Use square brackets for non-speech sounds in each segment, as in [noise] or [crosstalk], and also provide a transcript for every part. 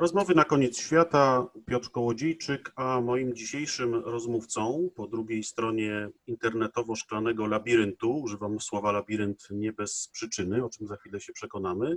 Rozmowy na koniec świata. Piotr Kołodziejczyk, a moim dzisiejszym rozmówcą po drugiej stronie internetowo-szklanego labiryntu, używam słowa labirynt nie bez przyczyny, o czym za chwilę się przekonamy,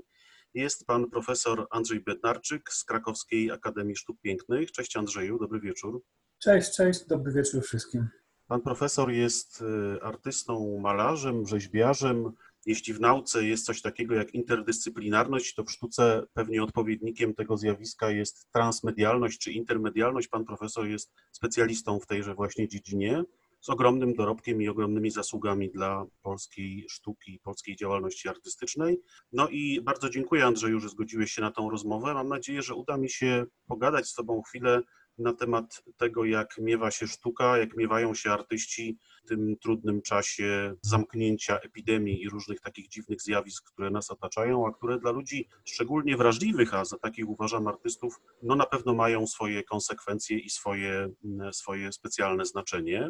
jest pan profesor Andrzej Bednarczyk z Krakowskiej Akademii Sztuk Pięknych. Cześć Andrzeju, dobry wieczór. Cześć, cześć, dobry wieczór wszystkim. Pan profesor jest y, artystą, malarzem, rzeźbiarzem, jeśli w nauce jest coś takiego jak interdyscyplinarność, to w sztuce pewnie odpowiednikiem tego zjawiska jest transmedialność czy intermedialność. Pan profesor jest specjalistą w tejże właśnie dziedzinie z ogromnym dorobkiem i ogromnymi zasługami dla polskiej sztuki, polskiej działalności artystycznej. No i bardzo dziękuję Andrzeju, że zgodziłeś się na tą rozmowę. Mam nadzieję, że uda mi się pogadać z Tobą chwilę na temat tego, jak miewa się sztuka, jak miewają się artyści w tym trudnym czasie zamknięcia epidemii i różnych takich dziwnych zjawisk, które nas otaczają, a które dla ludzi szczególnie wrażliwych, a za takich uważam artystów, no na pewno mają swoje konsekwencje i swoje, swoje specjalne znaczenie.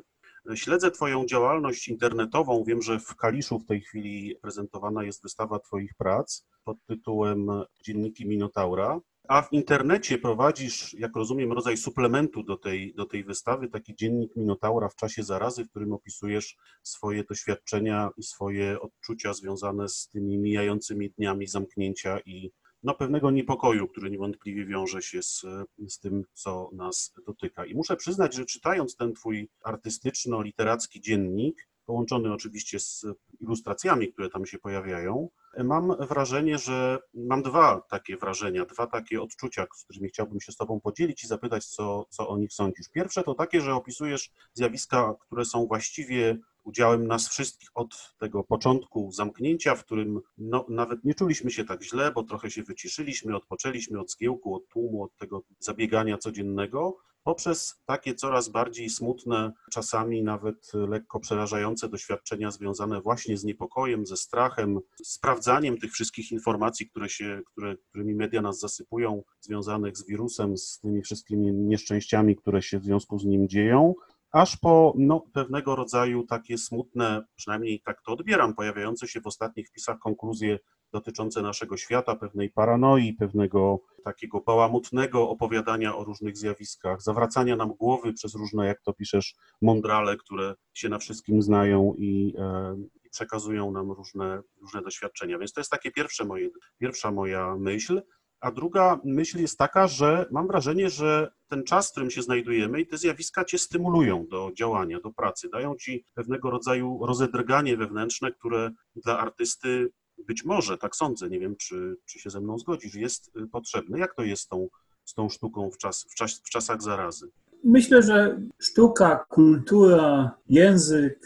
Śledzę Twoją działalność internetową. Wiem, że w Kaliszu w tej chwili prezentowana jest wystawa Twoich prac pod tytułem Dzienniki Minotaura. A w internecie prowadzisz, jak rozumiem, rodzaj suplementu do tej, do tej wystawy, taki dziennik Minotaura w czasie zarazy, w którym opisujesz swoje doświadczenia i swoje odczucia związane z tymi mijającymi dniami zamknięcia i no, pewnego niepokoju, który niewątpliwie wiąże się z, z tym, co nas dotyka. I muszę przyznać, że czytając ten twój artystyczno-literacki dziennik, połączony oczywiście z ilustracjami, które tam się pojawiają, mam wrażenie, że mam dwa takie wrażenia, dwa takie odczucia, z którymi chciałbym się z Tobą podzielić i zapytać, co, co o nich sądzisz. Pierwsze to takie, że opisujesz zjawiska, które są właściwie udziałem nas wszystkich od tego początku zamknięcia, w którym no, nawet nie czuliśmy się tak źle, bo trochę się wyciszyliśmy, odpoczęliśmy od zgiełku, od tłumu, od tego zabiegania codziennego, poprzez takie coraz bardziej smutne, czasami nawet lekko przerażające doświadczenia związane właśnie z niepokojem, ze strachem, sprawdzaniem tych wszystkich informacji, które się, które, którymi media nas zasypują, związanych z wirusem, z tymi wszystkimi nieszczęściami, które się w związku z nim dzieją, aż po no, pewnego rodzaju takie smutne, przynajmniej tak to odbieram, pojawiające się w ostatnich wpisach konkluzje dotyczące naszego świata, pewnej paranoi, pewnego takiego bałamutnego opowiadania o różnych zjawiskach, zawracania nam głowy przez różne, jak to piszesz, mądrale, które się na wszystkim znają i, e, i przekazują nam różne, różne doświadczenia. Więc to jest takie pierwsze moje, pierwsza moja myśl. A druga myśl jest taka, że mam wrażenie, że ten czas, w którym się znajdujemy i te zjawiska cię stymulują do działania, do pracy, dają ci pewnego rodzaju rozedrganie wewnętrzne, które dla artysty być może, tak sądzę, nie wiem, czy, czy się ze mną zgodzisz, jest potrzebne. Jak to jest z tą, z tą sztuką w, czas, w, czas, w czasach zarazy? Myślę, że sztuka, kultura, język,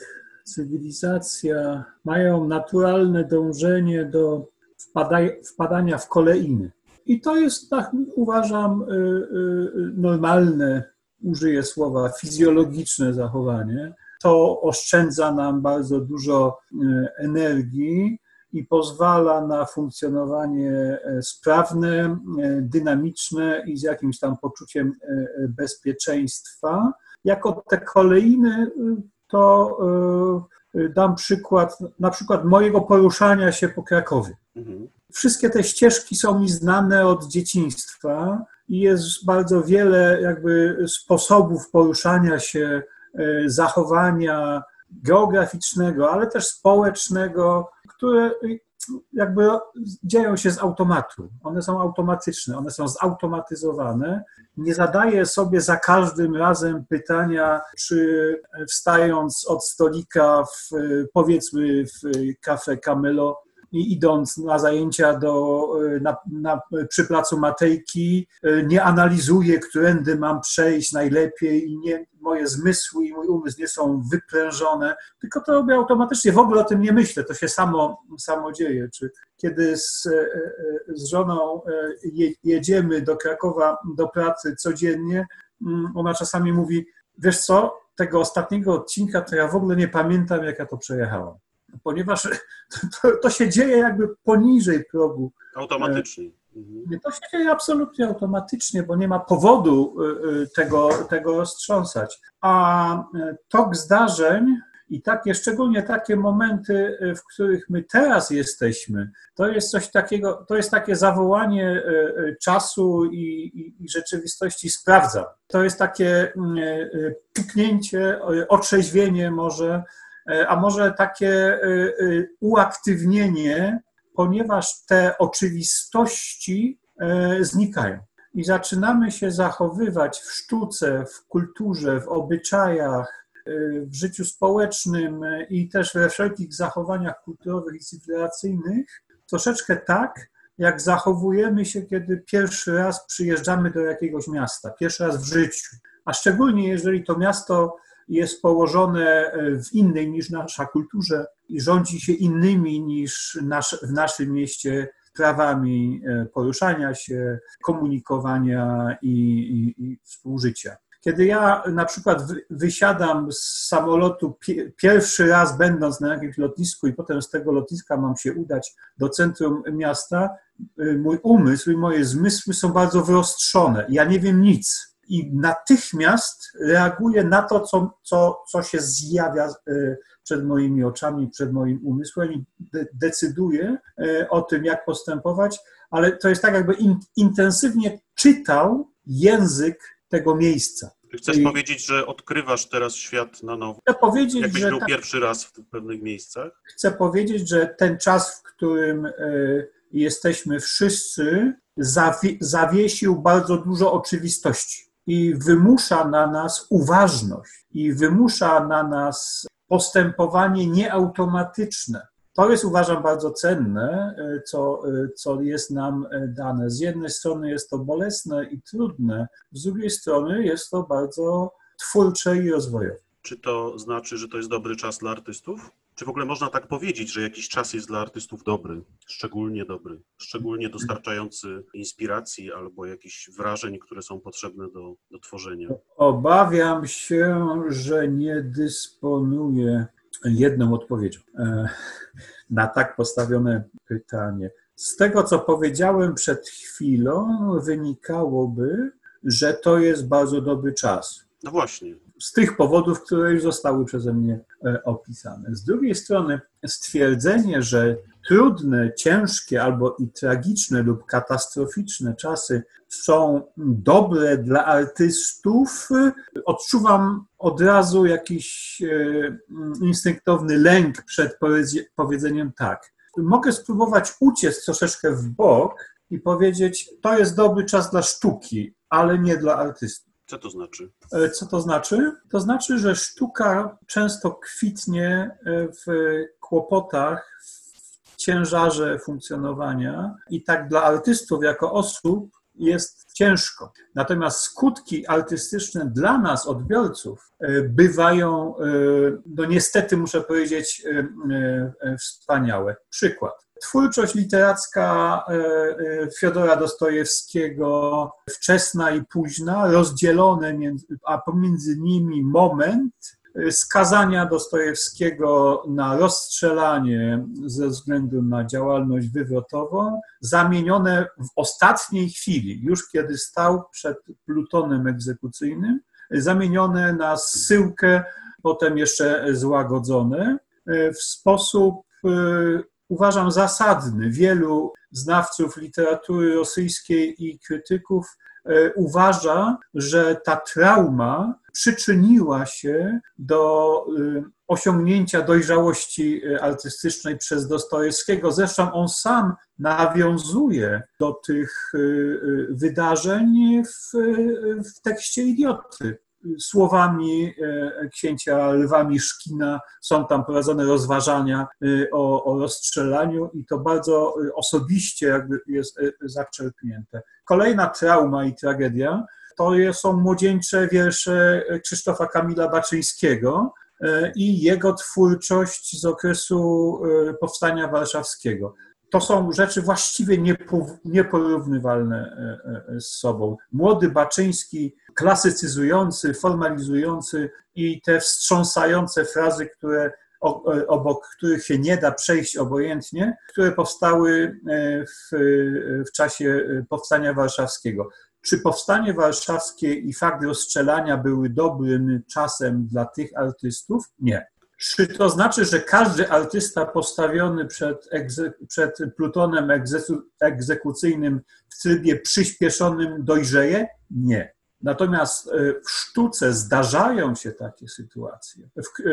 cywilizacja mają naturalne dążenie do wpadania w kolejny. I to jest, tak uważam, y, y, y, normalne, użyję słowa, fizjologiczne zachowanie. To oszczędza nam bardzo dużo energii i pozwala na funkcjonowanie e, sprawne, e, dynamiczne i z jakimś tam poczuciem e, bezpieczeństwa. Jako te kolejny to dam przykład, na przykład mojego poruszania się po Krakowie. Mhm. Wszystkie te ścieżki są mi znane od dzieciństwa i jest bardzo wiele jakby sposobów poruszania się, zachowania geograficznego, ale też społecznego, które jakby dzieją się z automatu. One są automatyczne, one są zautomatyzowane. Nie zadaję sobie za każdym razem pytania, czy wstając od stolika w, powiedzmy w kafe Camelo idąc na zajęcia do, na, na, przy placu Matejki, nie analizuję, którędy mam przejść najlepiej i nie, moje zmysły i mój umysł nie są wyprężone, tylko to robię automatycznie. W ogóle o tym nie myślę, to się samo, samo dzieje. Czy kiedy z, z żoną jedziemy do Krakowa do pracy codziennie, mm, ona czasami mówi, wiesz co, tego ostatniego odcinka to ja w ogóle nie pamiętam, jak ja to przejechałam ponieważ [laughs] to, to się dzieje jakby poniżej progu. Automatycznie. Mhm. To się dzieje absolutnie automatycznie, bo nie ma powodu y, y, tego, tego roztrząsać. A tok zdarzeń I takie, szczególnie takie momenty, w których my teraz jesteśmy, to jest coś takiego, to jest takie zawołanie czasu i, i, i rzeczywistości sprawdza. To jest takie piknięcie, otrzeźwienie może, a może takie uaktywnienie, ponieważ te oczywistości znikają i zaczynamy się zachowywać w sztuce, w kulturze, w obyczajach, w życiu społecznym i też we wszelkich zachowaniach kulturowych i cywilizacyjnych troszeczkę tak, jak zachowujemy się, kiedy pierwszy raz przyjeżdżamy do jakiegoś miasta, pierwszy raz w życiu. A szczególnie jeżeli to miasto jest położone w innej niż nasza kulturze i rządzi się innymi niż nasz, w naszym mieście prawami e, poruszania się, komunikowania i, i, i współżycia. Kiedy ja na przykład wysiadam z samolotu pierwszy raz, będąc na jakimś lotnisku, i potem z tego lotniska mam się udać do centrum miasta, e, mój umysł i moje zmysły są bardzo wyostrzone. Ja nie wiem nic. I natychmiast reaguję na to, co, co, co się zjawia e, przed moimi oczami, przed moim umysłem i de decyduję e, o tym, jak postępować, ale to jest tak, jakby in, intensywnie czytał język tego miejsca. Chcesz I powiedzieć, że odkrywasz teraz świat na nowo? Chcę powiedzieć, Jakbyś że był tak, pierwszy raz w pewnych miejscach? Chcę powiedzieć, że ten czas, w którym y, jesteśmy wszyscy, zawi zawiesił bardzo dużo oczywistości i wymusza na nas uważność i wymusza na nas postępowanie nieautomatyczne. To jest, uważam, bardzo cenne, e, co, e, co jest nam e, dane. Z jednej strony jest to bolesne i trudne, z drugiej strony jest to bardzo twórcze i rozwojowe. Czy to znaczy, że to jest dobry czas dla artystów? Czy w ogóle można tak powiedzieć, że jakiś czas jest dla artystów dobry, szczególnie dobry, szczególnie dostarczający inspiracji albo jakichś wrażeń, które są potrzebne do, do tworzenia? Obawiam się, że nie dysponuję jedną odpowiedzią e, na tak postawione pytanie. Z tego, co powiedziałem przed chwilą, wynikałoby, że to jest bardzo dobry czas. No właśnie z tych powodów, które już zostały przeze mnie e, opisane. Z drugiej strony, stwierdzenie, że trudne, ciężkie albo i tragiczne lub katastroficzne czasy są dobre dla artystów, odczuwam od razu jakiś e, instynktowny lęk przed powiedzeniem tak. Mogę spróbować uciec troszeczkę w bok i powiedzieć, to jest dobry czas dla sztuki, ale nie dla artystów. Co to znaczy? E, co to znaczy? To znaczy, że sztuka często kwitnie e, w kłopotach, w ciężarze funkcjonowania i tak dla artystów jako osób jest ciężko. Natomiast skutki artystyczne dla nas, odbiorców, e, bywają, no niestety muszę powiedzieć, wspaniałe. Przykład. Twórczość literacka e, e, Fiodora Dostojewskiego, wczesna i późna, rozdzielone, między, a pomiędzy nimi moment e, skazania Dostojewskiego na rozstrzelanie ze względu na działalność wywrotową, zamienione w ostatniej chwili, już kiedy stał przed plutonem egzekucyjnym, zamienione na zsyłkę, potem jeszcze złagodzone w sposób uważam zasadny. Wielu znawców literatury rosyjskiej i krytyków e, uważa, że ta trauma przyczyniła się do e, osiągnięcia dojrzałości e, artystycznej przez Dostojewskiego. Zresztą on sam nawiązuje do tych wydarzeń w, w tekście Idioty słowami e, księcia Lwami Szkina są tam prowadzone rozważania e, o, o rozstrzelaniu i to bardzo osobiście jakby jest e, zaczerpnięte. Kolejna trauma i tragedia to są młodzieńcze wiersze Krzysztofa Kamila Baczyńskiego, i jego twórczość z okresu powstania warszawskiego. To są rzeczy właściwie nieporównywalne z sobą. Młody Baczyński klasycyzujący, formalizujący i te wstrząsające frazy, które obok których się nie da przejść obojętnie, które powstały e, w, w czasie powstania warszawskiego. Czy powstanie warszawskie i fakt rozstrzelania były dobrym czasem dla tych artystów? Nie. Czy to znaczy, że każdy artysta postawiony przed, egze, przed plutonem egzeku, egzekucyjnym w trybie przyspieszonym dojrzeje? Nie. Natomiast w sztuce zdarzają się takie sytuacje, w,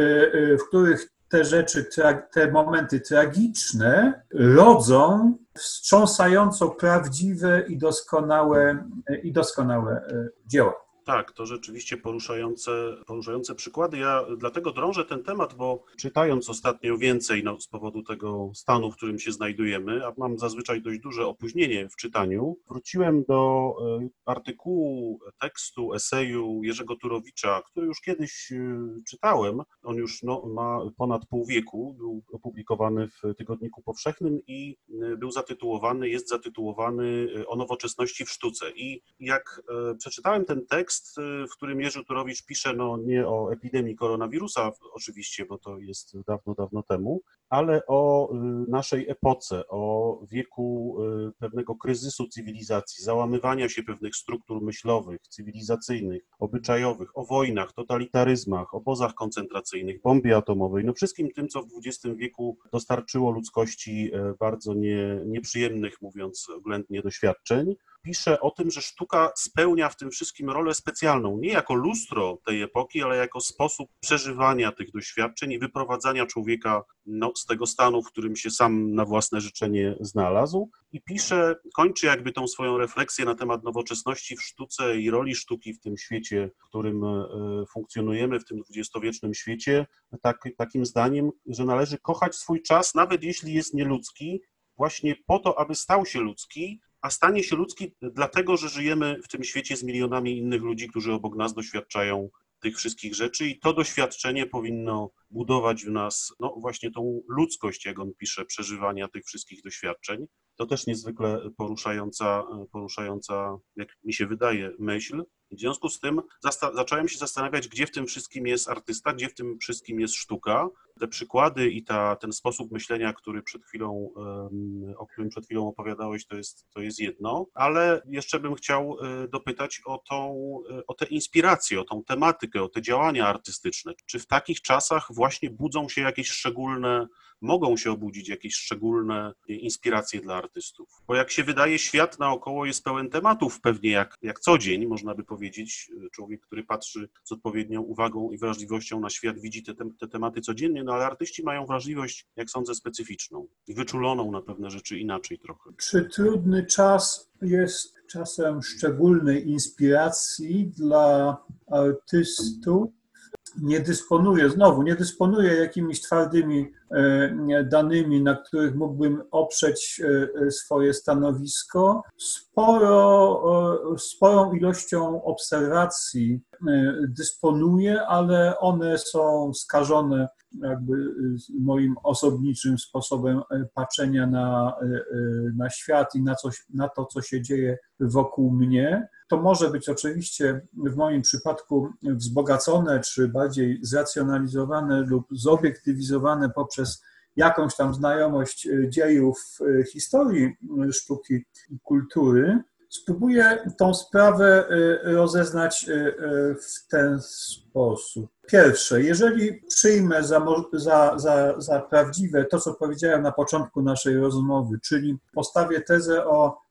w których te rzeczy, te momenty tragiczne rodzą wstrząsająco prawdziwe i doskonałe, i doskonałe e, dzieła. Tak, to rzeczywiście poruszające, poruszające przykłady. Ja dlatego drążę ten temat, bo czytając ostatnio więcej no, z powodu tego stanu, w którym się znajdujemy, a mam zazwyczaj dość duże opóźnienie w czytaniu, wróciłem do e, artykułu, tekstu, eseju Jerzego Turowicza, który już kiedyś e, czytałem. On już no, ma ponad pół wieku, był opublikowany w Tygodniku Powszechnym i e, był zatytułowany, jest zatytułowany O nowoczesności w sztuce. I jak przeczytałem ten tekst, tekst, y, w którym Jerzy Turowicz pisze no, nie o epidemii koronawirusa oczywiście, bo to jest dawno, dawno temu, ale o y, naszej epoce, o wieku y, pewnego kryzysu cywilizacji, załamywania się pewnych struktur myślowych, cywilizacyjnych, obyczajowych, o wojnach, totalitaryzmach, obozach koncentracyjnych, bombie atomowej, no wszystkim tym, co w XX wieku dostarczyło ludzkości bardzo nie, nieprzyjemnych, mówiąc oględnie, doświadczeń pisze o tym, że sztuka spełnia w tym wszystkim rolę specjalną, nie jako lustro tej epoki, ale jako sposób przeżywania tych doświadczeń i wyprowadzania człowieka no, z tego stanu, w którym się sam na własne życzenie znalazł. I pisze, kończy jakby tą swoją refleksję na temat nowoczesności w sztuce i roli sztuki w tym świecie, w którym e, funkcjonujemy, w tym dwudziestowiecznym świecie, tak, takim zdaniem, że należy kochać swój czas, nawet jeśli jest nieludzki, właśnie po to, aby stał się ludzki, a stanie się ludzki dlatego, że żyjemy w tym świecie z milionami innych ludzi, którzy obok nas doświadczają tych wszystkich rzeczy i to doświadczenie powinno budować w nas no właśnie tą ludzkość, jak on pisze, przeżywania tych wszystkich doświadczeń. To też niezwykle poruszająca, poruszająca, jak mi się wydaje, myśl. W związku z tym zacząłem się zastanawiać, gdzie w tym wszystkim jest artysta, gdzie w tym wszystkim jest sztuka. Te przykłady i ta, ten sposób myślenia, który przed chwilą, o którym przed chwilą opowiadałeś, to jest, to jest jedno, ale jeszcze bym chciał e, dopytać o, tą, e, o te inspiracje, o tą tematykę, o te działania artystyczne. Czy w takich czasach właśnie budzą się jakieś szczególne mogą się obudzić jakieś szczególne inspiracje dla artystów. Bo jak się wydaje, świat naokoło jest pełen tematów, pewnie jak, jak co dzień, można by powiedzieć. Człowiek, który patrzy z odpowiednią uwagą i wrażliwością na świat, widzi te, te tematy codziennie, no ale artyści mają wrażliwość, jak sądzę, specyficzną i wyczuloną na pewne rzeczy inaczej trochę. Czy trudny czas jest czasem szczególnej inspiracji dla artystów? Nie dysponuję, znowu, nie dysponuję jakimiś twardymi e, danymi, na których mógłbym oprzeć e, swoje stanowisko. Sporo, sporą ilością obserwacji e, dysponuję, ale one są skażone jakby moim osobniczym sposobem patrzenia na, na świat i na, coś, na to, co się dzieje wokół mnie. To może być oczywiście w moim przypadku wzbogacone, czy bardziej zracjonalizowane lub zobiektywizowane poprzez jakąś tam znajomość e, dziejów e, historii e, sztuki i kultury. Spróbuję tą sprawę rozeznać w ten sposób. Pierwsze, jeżeli przyjmę za, za, za, za prawdziwe to, co powiedziałem na początku naszej rozmowy, czyli postawię tezę o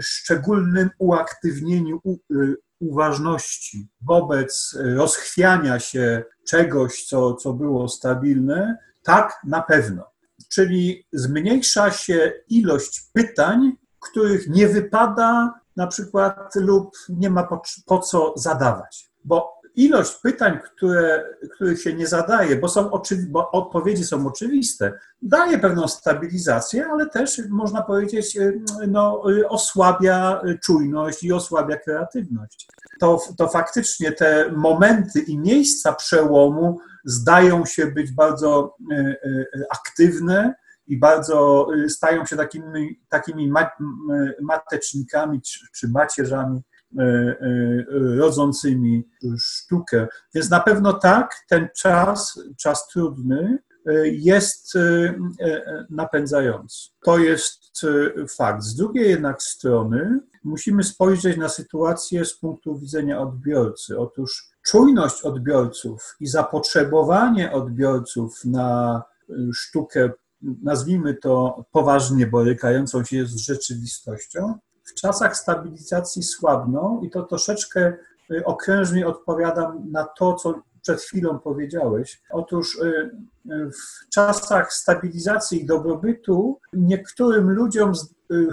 szczególnym uaktywnieniu e, uważności wobec rozchwiania się czegoś, co, co było stabilne, tak na pewno. Czyli zmniejsza się ilość pytań, których nie wypada na przykład lub nie ma po, po co zadawać. Bo ilość pytań, które, których się nie zadaje, bo, są oczywi- bo odpowiedzi są oczywiste, daje pewną stabilizację, ale też można powiedzieć, no, osłabia czujność i osłabia kreatywność. To, to faktycznie te momenty i miejsca przełomu zdają się być bardzo y, aktywne i bardzo stają się takimi, takimi matecznikami czy macierzami E, e, rodzącymi sztukę. Więc na pewno tak, ten czas, czas trudny, e, jest napędzający. To jest fakt. Z drugiej jednak strony musimy spojrzeć na sytuację z punktu widzenia odbiorcy. Otóż czujność odbiorców i zapotrzebowanie odbiorców na sztukę, nazwijmy to poważnie borykającą się z rzeczywistością, w czasach stabilizacji słabną i to troszeczkę y, okrężnie odpowiadam na to, co przed chwilą powiedziałeś. Otóż y, w czasach stabilizacji i dobrobytu niektórym ludziom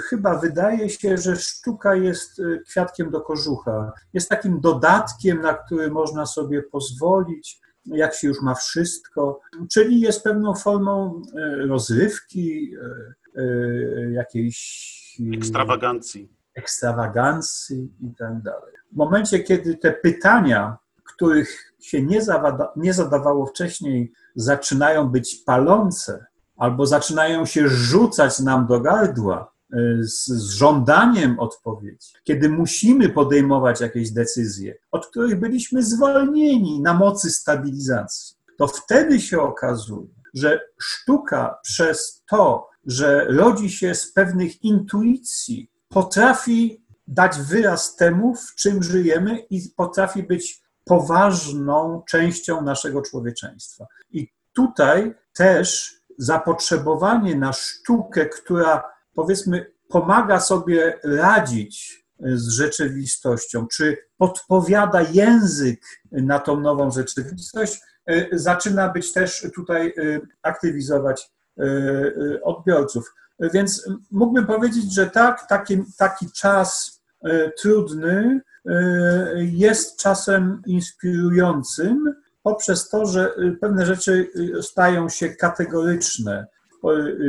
chyba wydaje się, że sztuka jest kwiatkiem do kożucha. Jest takim dodatkiem, na który można sobie pozwolić, jak się już ma wszystko, czyli jest pewną formą rozrywki, jakiejś ekstrawagancji. Ekstrawagancji i tak dalej. W momencie, kiedy te pytania, których się nie, zawada, nie zadawało wcześniej, zaczynają być palące albo zaczynają się rzucać nam do gardła y, z, z żądaniem odpowiedzi, kiedy musimy podejmować jakieś decyzje, od których byliśmy zwolnieni na mocy stabilizacji, to wtedy się okazuje, że sztuka przez to, że rodzi się z pewnych intuicji, potrafi dać wyraz temu, w czym żyjemy i potrafi być poważną częścią naszego człowieczeństwa. I tutaj też zapotrzebowanie na sztukę, która powiedzmy pomaga sobie radzić z rzeczywistością, czy podpowiada język na tą nową rzeczywistość, zaczyna być też tutaj aktywizować odbiorców. Więc mógłbym powiedzieć, że tak, taki, taki czas trudny jest czasem inspirującym poprzez to, że pewne rzeczy stają się kategoryczne,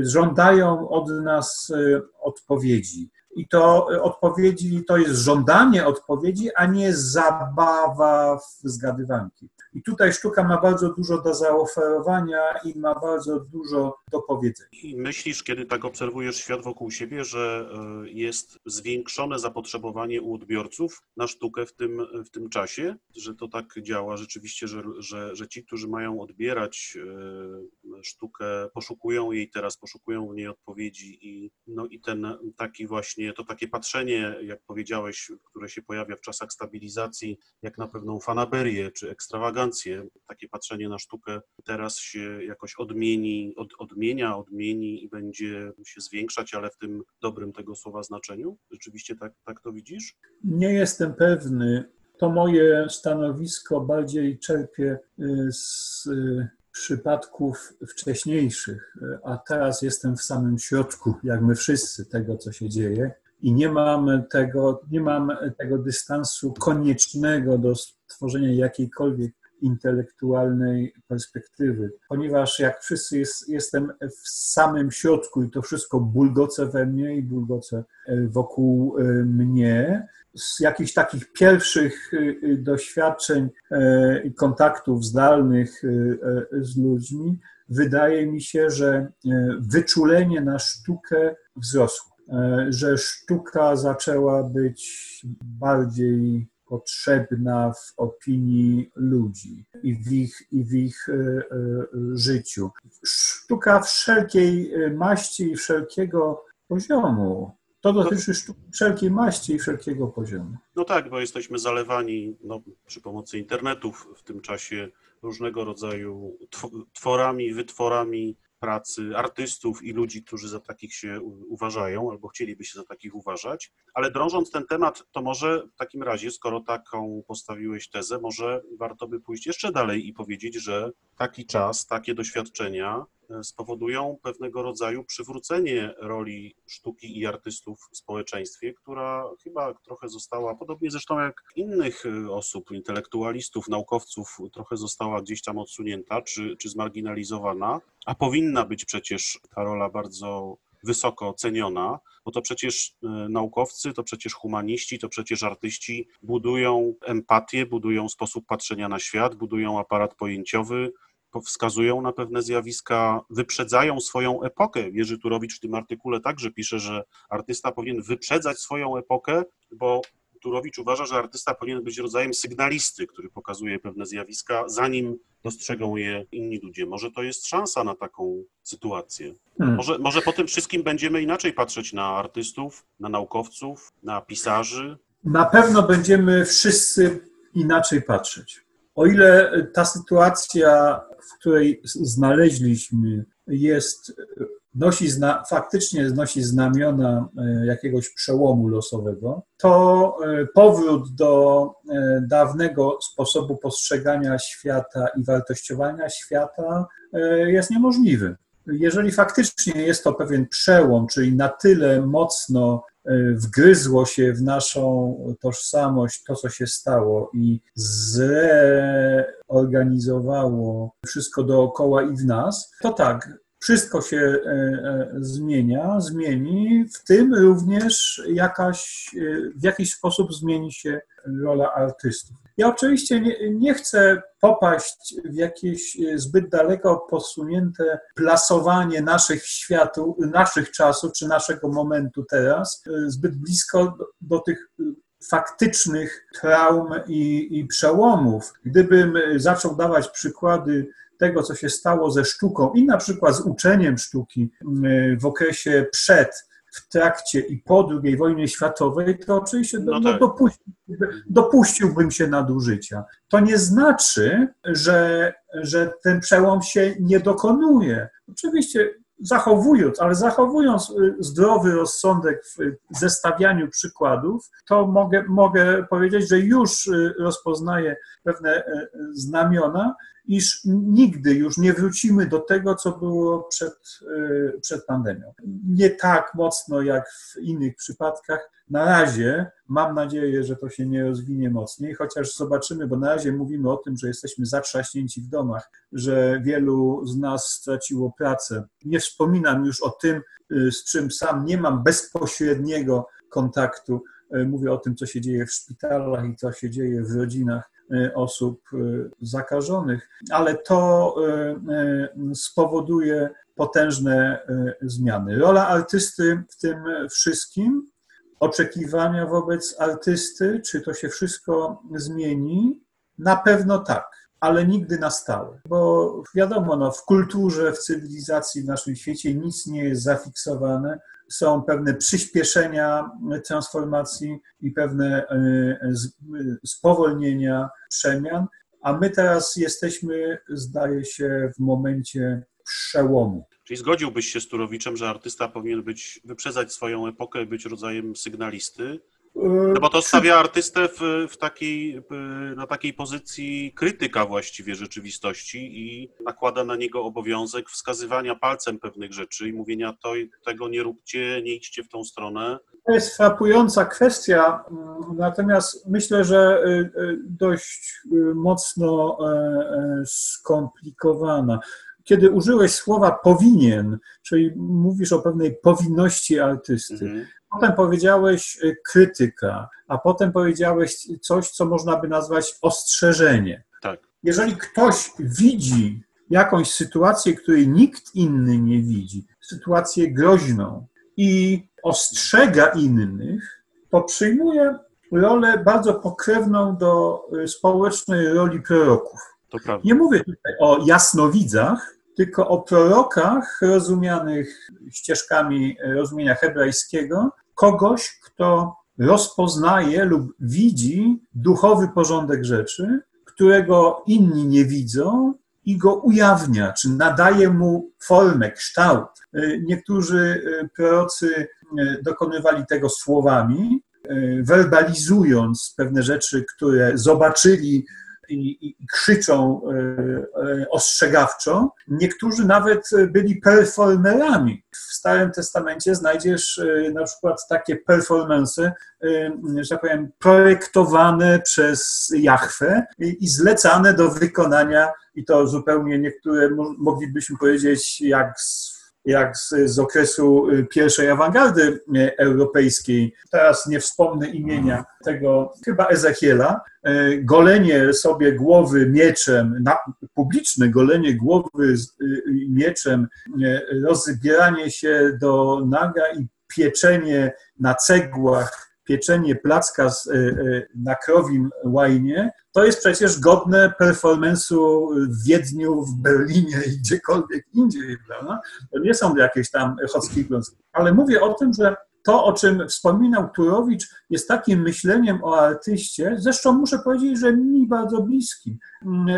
żądają od nas odpowiedzi. I to odpowiedzi to jest żądanie odpowiedzi, a nie zabawa w zgadywanki. I tutaj sztuka ma bardzo dużo do zaoferowania i ma bardzo dużo do powiedzenia. I myślisz, kiedy tak obserwujesz świat wokół siebie, że e, jest zwiększone zapotrzebowanie u odbiorców na sztukę w tym, w tym czasie, że to tak działa rzeczywiście, że, że, że ci, którzy mają odbierać e, sztukę, poszukują jej teraz, poszukują w niej odpowiedzi i, no i ten taki właśnie, to takie patrzenie, jak powiedziałeś, które się pojawia w czasach stabilizacji, jak na pewną fanaberię czy ekstrawagancję, takie patrzenie na sztukę teraz się jakoś odmieni, od, odmienia, odmieni i będzie się zwiększać, ale w tym dobrym tego słowa znaczeniu? Rzeczywiście tak, tak to widzisz? Nie jestem pewny. To moje stanowisko bardziej czerpie y, z y, przypadków wcześniejszych, a teraz jestem w samym środku, jak my wszyscy, tego, co się dzieje. I nie mam tego, nie mam tego dystansu koniecznego do stworzenia jakiejkolwiek intelektualnej perspektywy, ponieważ jak wszyscy jest, jestem w samym środku i to wszystko bulgoce we mnie i bulgoce e, wokół e, mnie, z jakichś takich pierwszych e, doświadczeń i kontaktów zdalnych z ludźmi, wydaje mi się, że wyczulenie na sztukę wzrosło, że sztuka zaczęła być bardziej potrzebna w opinii ludzi i w ich, i w ich e, e, życiu. Sztuka wszelkiej e, maści i wszelkiego poziomu. To dotyczy sztuki wszelkiej maści i wszelkiego poziomu. No tak, bo jesteśmy zalewani no, przy pomocy internetów w tym czasie różnego rodzaju tworami, wytworami pracy artystów i ludzi, którzy za takich się uważają albo chcieliby się za takich uważać. Ale drążąc ten temat, to może w takim razie, skoro taką postawiłeś tezę, może warto by pójść jeszcze dalej i powiedzieć, że taki czas, takie doświadczenia spowodują pewnego rodzaju przywrócenie roli sztuki i artystów w społeczeństwie, która chyba trochę została, podobnie zresztą jak innych e, osób, intelektualistów, naukowców, trochę została gdzieś tam odsunięta czy, czy zmarginalizowana, a powinna być przecież ta rola bardzo wysoko ceniona, bo to przecież e, naukowcy, to przecież humaniści, to przecież artyści budują empatię, budują sposób patrzenia na świat, budują aparat pojęciowy, wskazują na pewne zjawiska, wyprzedzają swoją epokę. Jerzy Turowicz w tym artykule także pisze, że artysta powinien wyprzedzać swoją epokę, bo Turowicz uważa, że artysta powinien być rodzajem sygnalisty, który pokazuje pewne zjawiska, zanim dostrzegą je inni ludzie. Może to jest szansa na taką sytuację. Hmm. Może, może po tym wszystkim będziemy inaczej patrzeć na artystów, na naukowców, na pisarzy. Na pewno będziemy wszyscy inaczej patrzeć. O ile ta sytuacja, w której znaleźliśmy, jest, nosi zna, faktycznie nosi znamiona e, jakiegoś przełomu losowego, to e, powrót do e, dawnego sposobu postrzegania świata i wartościowania świata jest niemożliwy. Jeżeli faktycznie jest to pewien przełom, czyli na tyle mocno wgryzło się w naszą tożsamość to, co się stało i zreorganizowało wszystko dookoła i w nas, to tak, wszystko się e, e, zmienia, zmieni, w tym również jakaś, e, w jakiś sposób zmieni się rola artystów. Ja oczywiście nie, nie, chcę popaść w jakieś zbyt daleko posunięte plasowanie naszych światów, naszych czasów czy naszego momentu teraz, zbyt blisko do, do tych faktycznych traum i, i przełomów. Gdybym zaczął dawać przykłady tego, co się stało ze sztuką i na przykład z uczeniem sztuki w okresie przed, w trakcie i po II wojnie światowej, to oczywiście no, no tak. dopuściłbym, dopuściłbym się nadużycia. To nie znaczy, że, że ten przełom się nie dokonuje. Oczywiście zachowując, ale zachowując y, zdrowy rozsądek w zestawianiu przykładów, to mogę, mogę powiedzieć, że już y, rozpoznaję pewne y, znamiona, iż nigdy już nie wrócimy do tego, co było przed, e, przed pandemią. Nie tak mocno jak w innych przypadkach. Na razie mam nadzieję, że to się nie rozwinie mocniej, chociaż zobaczymy, bo na razie mówimy o tym, że jesteśmy zatrzaśnięci w domach, że wielu z nas straciło pracę. Nie wspominam już o tym, e, z czym sam nie mam bezpośredniego kontaktu. E, mówię o tym, co się dzieje w szpitalach i co się dzieje w rodzinach osób y, zakażonych, ale to y, spowoduje potężne zmiany. Rola artysty w tym wszystkim, oczekiwania wobec artysty, czy to się wszystko zmieni? Na pewno tak ale nigdy na stałe. Bo wiadomo, no, w kulturze, w cywilizacji, w naszym świecie nic nie jest zafiksowane są pewne przyspieszenia transformacji i pewne e, spowolnienia przemian, a my teraz jesteśmy, zdaje się, w momencie przełomu. Czyli zgodziłbyś się z Turowiczem, że artysta powinien być, wyprzedzać swoją epokę, być rodzajem sygnalisty, no bo to stawia artystę w, w takiej, na takiej pozycji krytyka właściwie rzeczywistości i nakłada na niego obowiązek wskazywania palcem pewnych rzeczy i mówienia to, tego nie róbcie, nie idźcie w tą stronę. To jest frapująca kwestia, natomiast myślę, że y, y, dość y, mocno e, e, skomplikowana kiedy użyłeś słowa powinien, czyli mówisz o pewnej powinności artysty, mhm. Potem powiedziałeś y, krytyka, a potem powiedziałeś coś, co można by nazwać ostrzeżenie. Tak. Jeżeli ktoś widzi jakąś sytuację, której nikt inny nie widzi, sytuację groźną i ostrzega innych, to przyjmuje rolę bardzo pokrewną do y, społecznej roli proroków. Nie mówię tutaj o jasnowidzach, tylko o prorokach rozumianych ścieżkami rozumienia hebrajskiego, kogoś, kto rozpoznaje lub widzi duchowy porządek rzeczy, którego inni nie widzą i go ujawnia, czy nadaje mu formę, kształt. Niektórzy prorocy dokonywali tego słowami, werbalizując pewne rzeczy, które zobaczyli i, i krzyczą e, e, ostrzegawczo. Niektórzy nawet byli performerami. W Starym Testamencie znajdziesz e, na przykład takie performance, że tak powiem, projektowane przez Jachwę i zlecane do wykonania i to zupełnie niektóre moglibyśmy powiedzieć jak z jak z, z okresu y, pierwszej awangardy y, europejskiej. Teraz nie wspomnę imienia tego, chyba Ezechiela. Y, golenie sobie głowy mieczem, na, publiczne golenie głowy mieczem, rozbieranie się do naga i pieczenie na cegłach pieczenie placka z, e, e, na krowim łajnie, to jest przecież godne performance'u w Wiedniu, w Berlinie i gdziekolwiek indziej, prawda? To nie są jakieś tam kląski. Ale mówię o tym, że to, o czym wspominał Turowicz, jest takim myśleniem o artyście, zresztą muszę powiedzieć, że mi bardzo bliskim.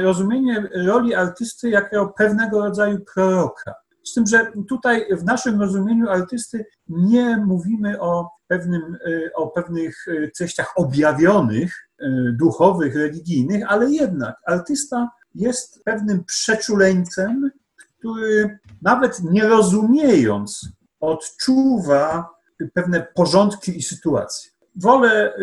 Rozumienie roli artysty jako pewnego rodzaju proroka. Z tym, że tutaj w naszym rozumieniu artysty nie mówimy o, pewnym, o pewnych treściach objawionych, duchowych, religijnych, ale jednak artysta jest pewnym przeczuleńcem, który nawet nie rozumiejąc, odczuwa pewne porządki i sytuacje. Wolę, y,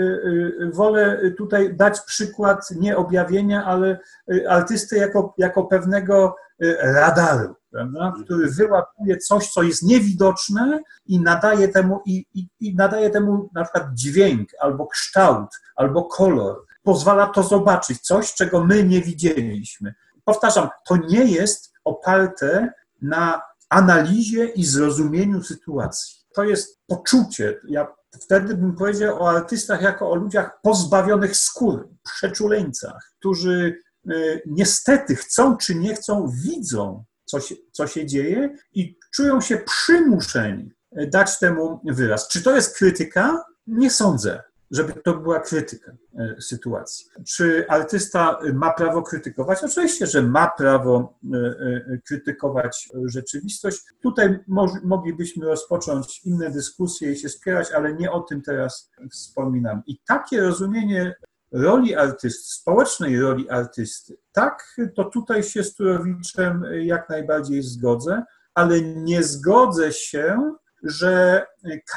y, wolę tutaj dać przykład nie objawienia, ale y, artysty jako, jako pewnego radaru, prawda? który wyłapuje coś, co jest niewidoczne i nadaje temu, i, i, i nadaje temu na przykład dźwięk, albo kształt, albo kolor. Pozwala to zobaczyć, coś, czego my nie widzieliśmy. Powtarzam, to nie jest oparte na analizie i zrozumieniu sytuacji. To jest poczucie. Ja wtedy bym powiedział o artystach jako o ludziach pozbawionych skóry, przeczuleńcach, którzy e, niestety chcą czy nie chcą, widzą, co się, co się dzieje i czują się przymuszeni dać temu wyraz. Czy to jest krytyka? Nie sądzę żeby to była krytyka e, sytuacji. Czy artysta ma prawo krytykować? Oczywiście, że ma prawo e, e, krytykować rzeczywistość. Tutaj moglibyśmy rozpocząć inne dyskusje i się spierać, ale nie o tym teraz wspominam. I takie rozumienie roli artysty, społecznej roli artysty, tak, to tutaj się z Turowiczem jak najbardziej zgodzę, ale nie zgodzę się że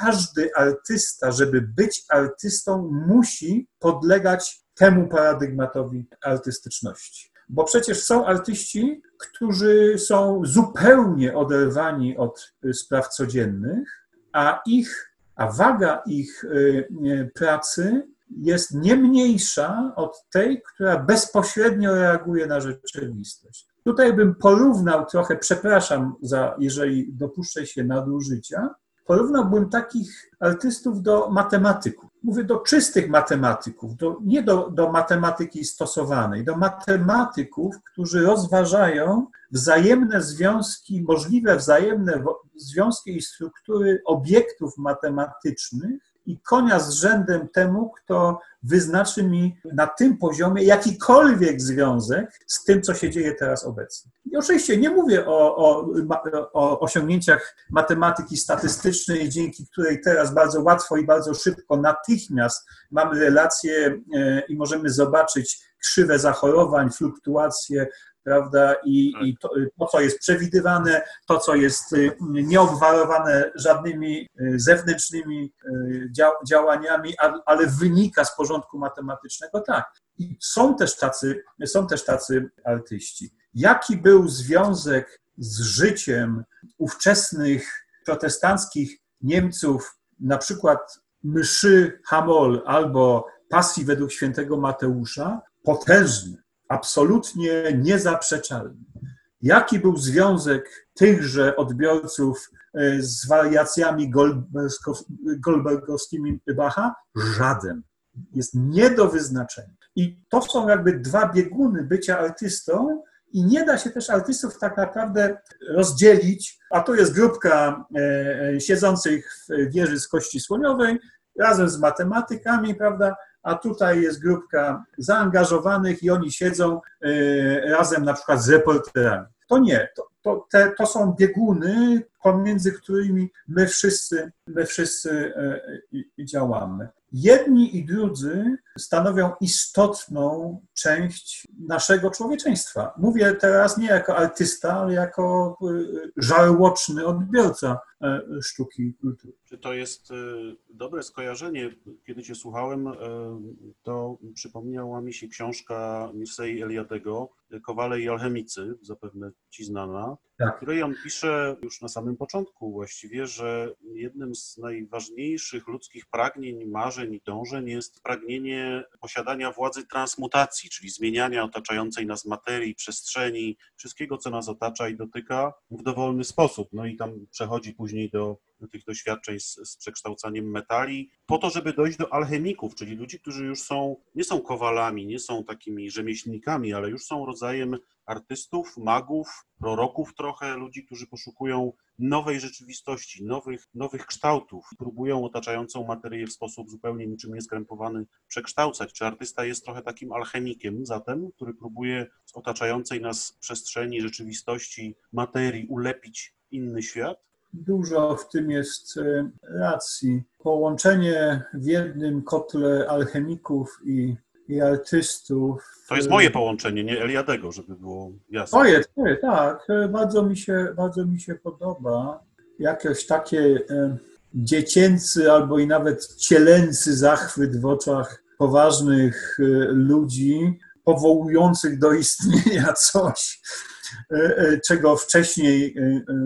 każdy artysta, żeby być artystą, musi podlegać temu paradygmatowi artystyczności. Bo przecież są artyści, którzy są zupełnie oderwani od spraw codziennych, a ich, a waga ich y, pracy jest nie mniejsza od tej, która bezpośrednio reaguje na rzeczywistość. Tutaj bym porównał trochę, przepraszam, za, jeżeli dopuszczę się nadużycia, porównałbym takich artystów do matematyków. Mówię do czystych matematyków, do, nie do, do matematyki stosowanej, do matematyków, którzy rozważają wzajemne związki, możliwe wzajemne związki i struktury obiektów matematycznych i konia z rzędem temu, kto wyznaczy mi na tym poziomie jakikolwiek związek z tym, co się dzieje teraz obecnie. I oczywiście nie mówię o, o, o osiągnięciach matematyki statystycznej, dzięki której teraz bardzo łatwo i bardzo szybko, natychmiast mamy relacje e, i możemy zobaczyć krzywe zachorowań, fluktuacje prawda? I, tak. i to, to, co jest przewidywane, to, co jest y, nieobwarowane żadnymi y, zewnętrznymi y, działaniami, ale wynika z porządku matematycznego, tak. I są też tacy, są też tacy artyści. Jaki był związek z życiem ówczesnych protestanckich Niemców, na przykład mszy Hamol albo pasji według świętego Mateusza, potężny absolutnie niezaprzeczalny. Jaki był związek tychże odbiorców e, z wariacjami goldbergowskimi Bacha? Żaden. Jest nie do wyznaczenia. I to są jakby dwa bieguny bycia artystą, i nie da się też artystów tak naprawdę rozdzielić, a tu jest grupka e, e, siedzących w wieży z kości słoniowej razem z matematykami, prawda, a tutaj jest grupka zaangażowanych i oni siedzą e, razem na przykład z reporterami. To nie, to, to, te, to są bieguny, pomiędzy którymi my wszyscy, my wszyscy e, działamy. Jedni i drudzy stanowią istotną część naszego człowieczeństwa. Mówię teraz nie jako artysta, ale jako e, żarłoczny odbiorca sztuki i kultury. Czy to jest dobre skojarzenie? Kiedy Cię słuchałem, to przypomniała mi się książka Mirsei Eliadego, Kowale i alchemicy, zapewne Ci znana, tak. której on pisze już na samym początku właściwie, że jednym z najważniejszych ludzkich pragnień, marzeń i dążeń jest pragnienie posiadania władzy transmutacji, czyli zmieniania otaczającej nas materii, przestrzeni, wszystkiego, co nas otacza i dotyka w dowolny sposób. No i tam przechodzi później do tych doświadczeń z, z, przekształcaniem metali, po to, żeby dojść do alchemików, czyli ludzi, którzy już są, nie są kowalami, nie są takimi rzemieślnikami, ale już są rodzajem artystów, magów, proroków trochę, ludzi, którzy poszukują nowej rzeczywistości, nowych, nowych kształtów. Próbują otaczającą materię w sposób zupełnie niczym nieskrępowany przekształcać. Czy artysta jest trochę takim alchemikiem zatem, który próbuje z otaczającej nas przestrzeni, rzeczywistości, materii ulepić inny świat? Dużo w tym jest e, racji. Połączenie w jednym kotle alchemików i, i artystów. To jest moje połączenie, nie Eliadego, żeby było jasne. Twoje, twoje, tak. E, Bardzo mi się, bardzo mi się podoba. Jakieś takie e, dziecięcy albo i nawet cielęcy zachwyt w oczach poważnych ludzi, powołujących do istnienia [laughs] coś, czego wcześniej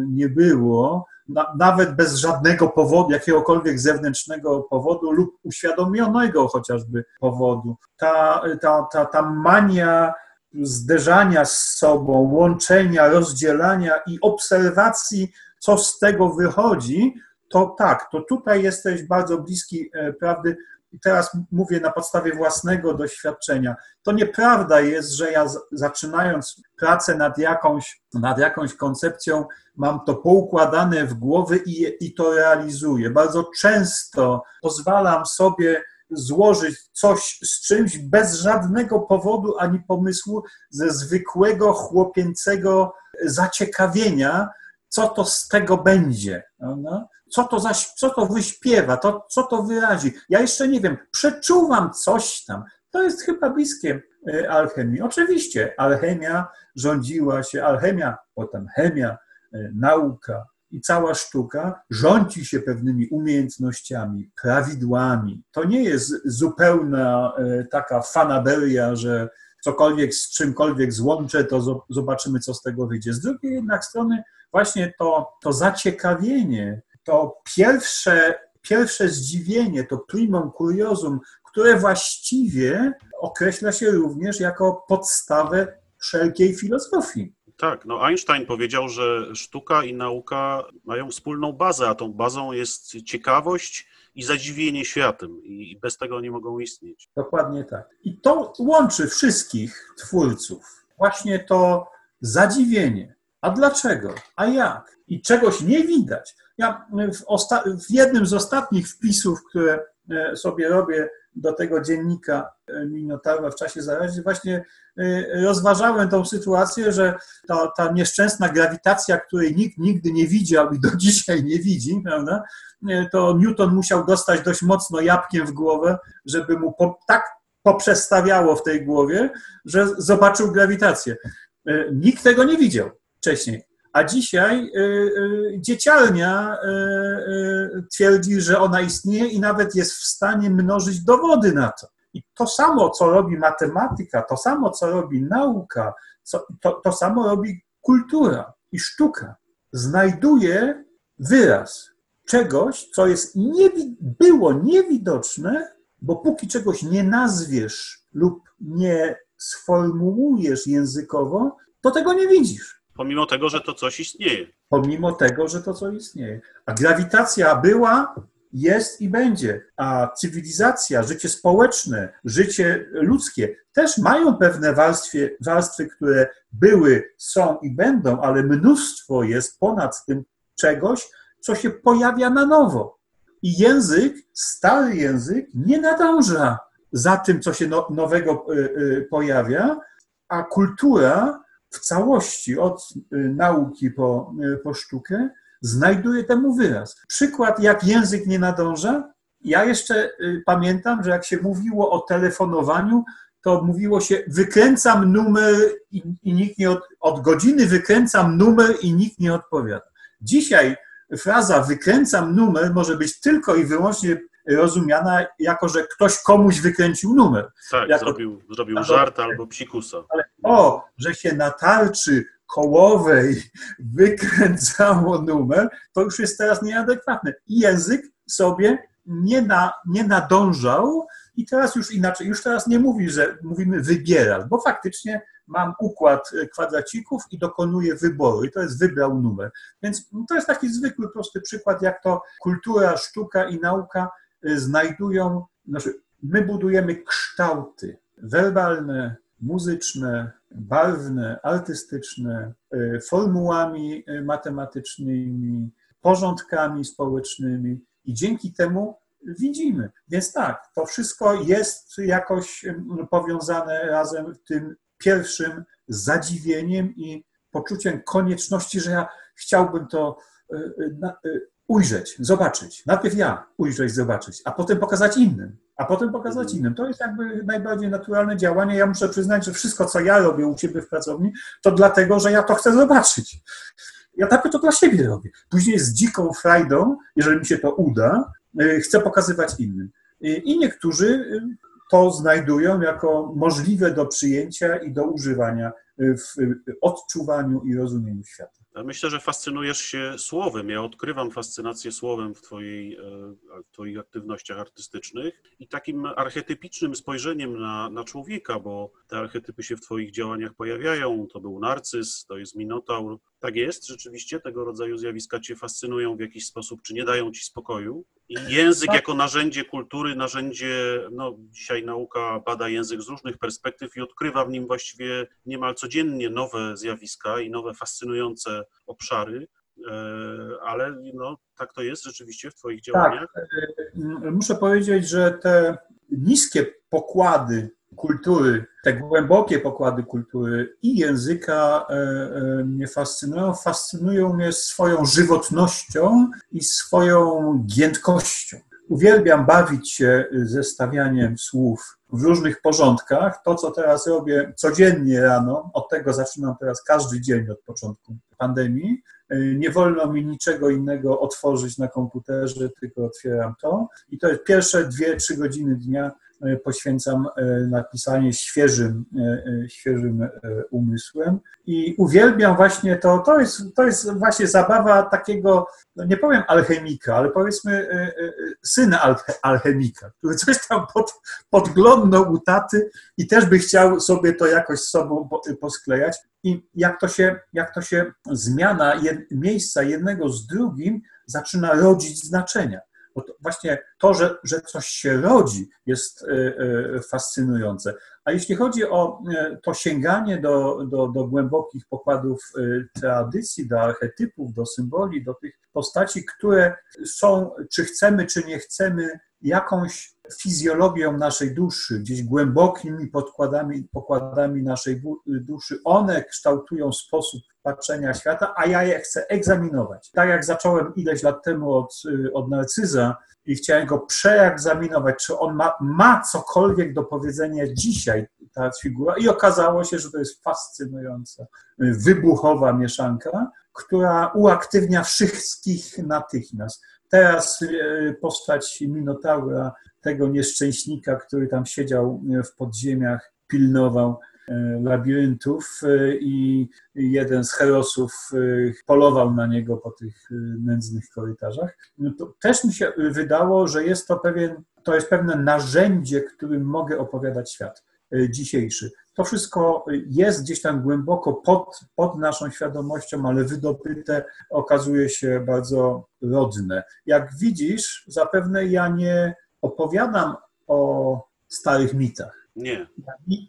nie było, na, nawet bez żadnego powodu, jakiegokolwiek zewnętrznego powodu lub uświadomionego chociażby powodu. Ta, ta, ta, ta mania zderzania z sobą, łączenia, rozdzielania i obserwacji, co z tego wychodzi, to tak, to tutaj jesteś bardzo bliski e, prawdy. I teraz mówię na podstawie własnego doświadczenia. To nieprawda jest, że ja zaczynając pracę nad jakąś, nad jakąś koncepcją, mam to poukładane w głowie i, i to realizuję. Bardzo często pozwalam sobie złożyć coś z czymś bez żadnego powodu ani pomysłu, ze zwykłego chłopięcego zaciekawienia, co to z tego będzie. Prawda? Co to, zaś, co to wyśpiewa, to, co to wyrazi. Ja jeszcze nie wiem, przeczuwam coś tam. To jest chyba bliskie e, alchemii. Oczywiście alchemia rządziła się, alchemia, potem chemia, e, nauka i cała sztuka rządzi się pewnymi umiejętnościami, prawidłami. To nie jest zupełna e, taka fanaberia, że cokolwiek z czymkolwiek złączę, to zo- zobaczymy, co z tego wyjdzie. Z drugiej jednak strony właśnie to, to zaciekawienie, to pierwsze, pierwsze zdziwienie, to primum curiosum, które właściwie określa się również jako podstawę wszelkiej filozofii. Tak, no Einstein powiedział, że sztuka i nauka mają wspólną bazę, a tą bazą jest ciekawość i zadziwienie światem i bez tego nie mogą istnieć. Dokładnie tak. I to łączy wszystkich twórców. Właśnie to zadziwienie. A dlaczego? A jak? I czegoś nie widać. Ja w, osta- w jednym z ostatnich wpisów, które e, sobie robię do tego dziennika e, Minotaura w czasie zarazy, właśnie e, rozważałem tą sytuację, że ta, ta nieszczęsna grawitacja, której nikt nigdy nie widział i do [laughs] dzisiaj nie widzi, prawda? E, To Newton musiał dostać dość mocno jabłkiem w głowę, żeby mu po, tak poprzestawiało w tej głowie, że zobaczył grawitację. Nikt tego nie widział wcześniej. A dzisiaj y, y, dzieciarnia y, y, twierdzi, że ona istnieje i nawet jest w stanie mnożyć dowody na to. I to samo, co robi matematyka, to samo, co robi nauka, co, to, to samo robi kultura i sztuka. Znajduje wyraz czegoś, co jest niewi- było niewidoczne, bo póki czegoś nie nazwiesz lub nie sformułujesz językowo, to tego nie widzisz Pomimo tego, że to coś istnieje. pomimo tego, że to co istnieje. A grawitacja była, jest i będzie. A cywilizacja, życie społeczne, życie ludzkie też mają pewne warstwy, warstwy, które były, są i będą, ale mnóstwo jest ponad tym czegoś, co się pojawia na nowo. I język, stary język, nie nadąża za tym, co się no, nowego y, y, pojawia, a kultura w całości, od y, nauki po, y, po sztukę, znajduje temu wyraz. Przykład, jak język nie nadąża. Ja jeszcze y, pamiętam, że jak się mówiło o telefonowaniu, to mówiło się wykręcam numer i, i nikt nie od, od godziny wykręcam numer i nikt nie odpowiada. Dzisiaj fraza wykręcam numer może być tylko i wyłącznie rozumiana jako, że ktoś komuś wykręcił numer. Tak, Jako- zrobił, zrobił Albo- żart albo psikusa. Ale o, że się na tarczy kołowej wykręcało numer, to już jest teraz nieadekwatne. I język sobie nie, na, nie nadążał i teraz już inaczej, już teraz nie mówi, że mówimy wybierasz, bo faktycznie mam układ e, kwadracików i dokonuję wyboru i to jest wybrał numer. Więc to jest taki zwykły, prosty przykład, jak to kultura, sztuka i nauka znajdują, znaczy my budujemy kształty werbalne, muzyczne, barwne, artystyczne, y, formułami y, matematycznymi, porządkami społecznymi i dzięki temu widzimy. Więc tak, to wszystko jest jakoś powiązane razem tym pierwszym zadziwieniem i poczuciem konieczności, że ja chciałbym to ujrzeć, zobaczyć. Najpierw ja ujrzeć, zobaczyć, a potem pokazać innym, a potem pokazać mhm. innym. To jest jakby najbardziej naturalne działanie. Ja muszę przyznać, że wszystko, co ja robię u Ciebie w pracowni, to dlatego, że ja to chcę zobaczyć. Ja tak to dla siebie robię. Później z dziką frajdą, jeżeli mi się to uda, y, chcę pokazywać innym. Y, I niektórzy y, to znajdują jako możliwe do przyjęcia i do używania w odczuwaniu i rozumieniu świata. Myślę, że fascynujesz się słowem. Ja odkrywam fascynację słowem w, twojej, e, w Twoich aktywnościach artystycznych i takim archetypicznym spojrzeniem na, na człowieka, bo te archetypy się w Twoich działaniach pojawiają. To był narcyz, to jest minotaur. Tak jest, rzeczywiście tego rodzaju zjawiska Cię fascynują w jakiś sposób, czy nie dają Ci spokoju? I język tak. jako narzędzie kultury, narzędzie, no dzisiaj nauka bada język z różnych perspektyw i odkrywa w nim właściwie niemal codziennie nowe zjawiska i nowe fascynujące obszary, e, ale no, tak to jest rzeczywiście w Twoich działaniach. Tak. Muszę powiedzieć, że te niskie pokłady kultury, te głębokie pokłady kultury i języka e, e, mnie fascynują. Fascynują mnie swoją żywotnością i swoją giętkością. Uwielbiam bawić się zestawianiem słów w różnych porządkach. To, co teraz robię codziennie rano, od tego zaczynam teraz każdy dzień od początku pandemii. E, nie wolno mi niczego innego otworzyć na komputerze, tylko otwieram to. I to jest pierwsze dwie, trzy godziny dnia poświęcam e, napisanie świeżym, e, świeżym umysłem i uwielbiam właśnie to, to jest, to jest właśnie zabawa takiego, no nie powiem alchemika, ale powiedzmy syna alchemika, który coś tam pod, podglądnął u taty i też by chciał sobie to jakoś z sobą posklejać i jak to się, jak to się zmiana jed, miejsca jednego z drugim zaczyna rodzić znaczenia. Właśnie to, że, że coś się rodzi, jest e, e, fascynujące. A jeśli chodzi o e, to sięganie do, do, do głębokich pokładów tradycji, do archetypów, do symboli, do tych postaci, które są, czy chcemy, czy nie chcemy, jakąś fizjologią naszej duszy, gdzieś głębokimi podkładami, pokładami naszej duszy, one kształtują sposób patrzenia świata, a ja je chcę egzaminować. Tak jak zacząłem ileś lat temu od, od narcyza i chciałem go przeegzaminować, czy on ma, ma cokolwiek do powiedzenia dzisiaj, ta figura, i okazało się, że to jest fascynująca, wybuchowa mieszanka, która uaktywnia wszystkich natychmiast. Teraz e, postać Minotaura, tego nieszczęśnika, który tam siedział w podziemiach, pilnował e, labiryntów e, i jeden z herosów polował na niego po tych nędznych korytarzach. No to też mi się wydało, że jest to pewien, to jest pewne narzędzie, którym mogę opowiadać świat dzisiejszy. To wszystko jest gdzieś tam głęboko pod, pod naszą świadomością, ale wydobyte okazuje się bardzo rodne. Jak widzisz, zapewne ja nie opowiadam o starych mitach. Nie.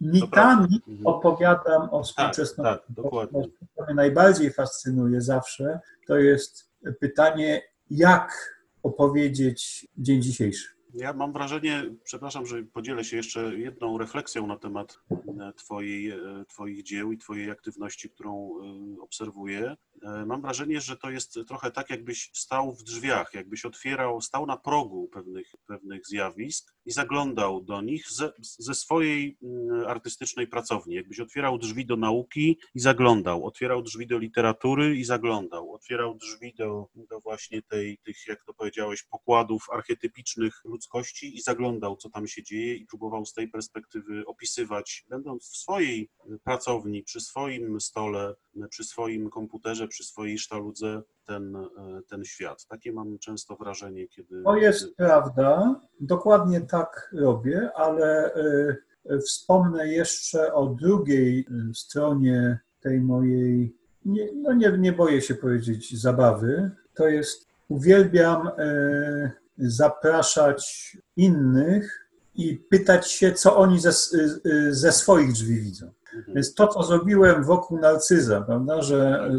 Mitami mhm. opowiadam o współczesności. Tak, tak, dokładnie. To, co mnie najbardziej fascynuje zawsze, to jest pytanie, jak opowiedzieć dzień dzisiejszy. Ja mam wrażenie, przepraszam, że podzielę się jeszcze jedną refleksją na temat e, twojej, e, Twoich dzieł i Twojej aktywności, którą e, obserwuję. Mam wrażenie, że to jest trochę tak, jakbyś stał w drzwiach, jakbyś otwierał, stał na progu pewnych, pewnych zjawisk i zaglądał do nich ze, ze swojej mm, artystycznej pracowni. Jakbyś otwierał drzwi do nauki i zaglądał, otwierał drzwi do literatury i zaglądał, otwierał drzwi do, do właśnie tej, tych, jak to powiedziałeś, pokładów archetypicznych ludzkości i zaglądał, co tam się dzieje i próbował z tej perspektywy opisywać, będąc w swojej pracowni, przy swoim stole, przy swoim komputerze, przy swojej sztaludze ten, ten świat. Takie mam często wrażenie, kiedy. To jest prawda, dokładnie tak robię, ale y, wspomnę jeszcze o drugiej y, stronie tej mojej, nie, no nie, nie boję się powiedzieć, zabawy. To jest, uwielbiam y, zapraszać innych i pytać się, co oni ze, ze swoich drzwi widzą. Mhm. Więc to, co zrobiłem wokół narcyza, prawda, że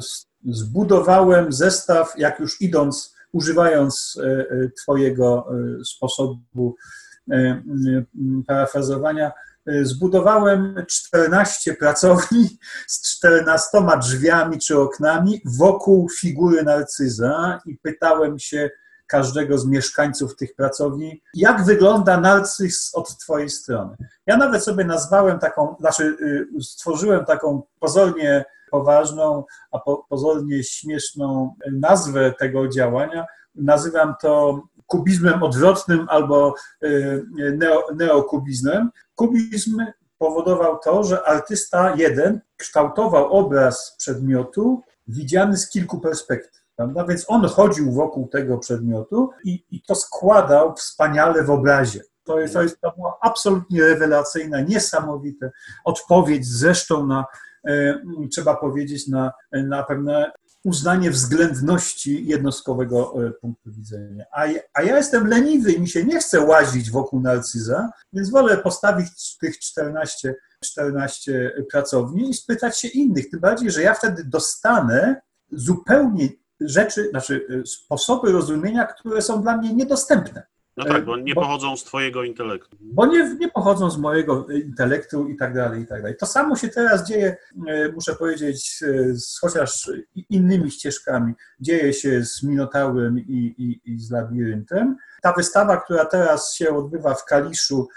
zbudowałem zestaw, jak już idąc, używając e, e, Twojego e, sposobu parafrazowania, zbudowałem 14 pracowni z 14 drzwiami czy oknami wokół figury narcyza i pytałem się, każdego z mieszkańców tych pracowni, jak wygląda narcyz od Twojej strony. Ja nawet sobie nazwałem taką, znaczy y, stworzyłem taką pozornie poważną, a po, pozornie śmieszną nazwę tego działania. Nazywam to kubizmem odwrotnym albo y, neo, neokubizmem. Kubizm powodował to, że artysta jeden kształtował obraz przedmiotu widziany z kilku perspektyw. Prawda? Więc on chodził wokół tego przedmiotu i, i to składał wspaniale w obrazie. To, jest, to, jest, to była absolutnie rewelacyjna, niesamowita odpowiedź zresztą na, e, trzeba powiedzieć, na, na pewne uznanie względności jednostkowego e, punktu widzenia. A, a ja jestem leniwy i mi się nie chce łazić wokół narcyza, więc wolę postawić tych 14, 14 pracowni i spytać się innych. Tym bardziej, że ja wtedy dostanę zupełnie rzeczy, znaczy y, sposoby rozumienia, które są dla mnie niedostępne. No tak, bo nie bo, pochodzą z Twojego intelektu. Bo nie, nie pochodzą z mojego intelektu i tak dalej, i tak dalej. To samo się teraz dzieje, y, muszę powiedzieć, y, z chociaż innymi ścieżkami. Dzieje się z Minotaurem i, i, i z Labiryntem. Ta wystawa, która teraz się odbywa w Kaliszu,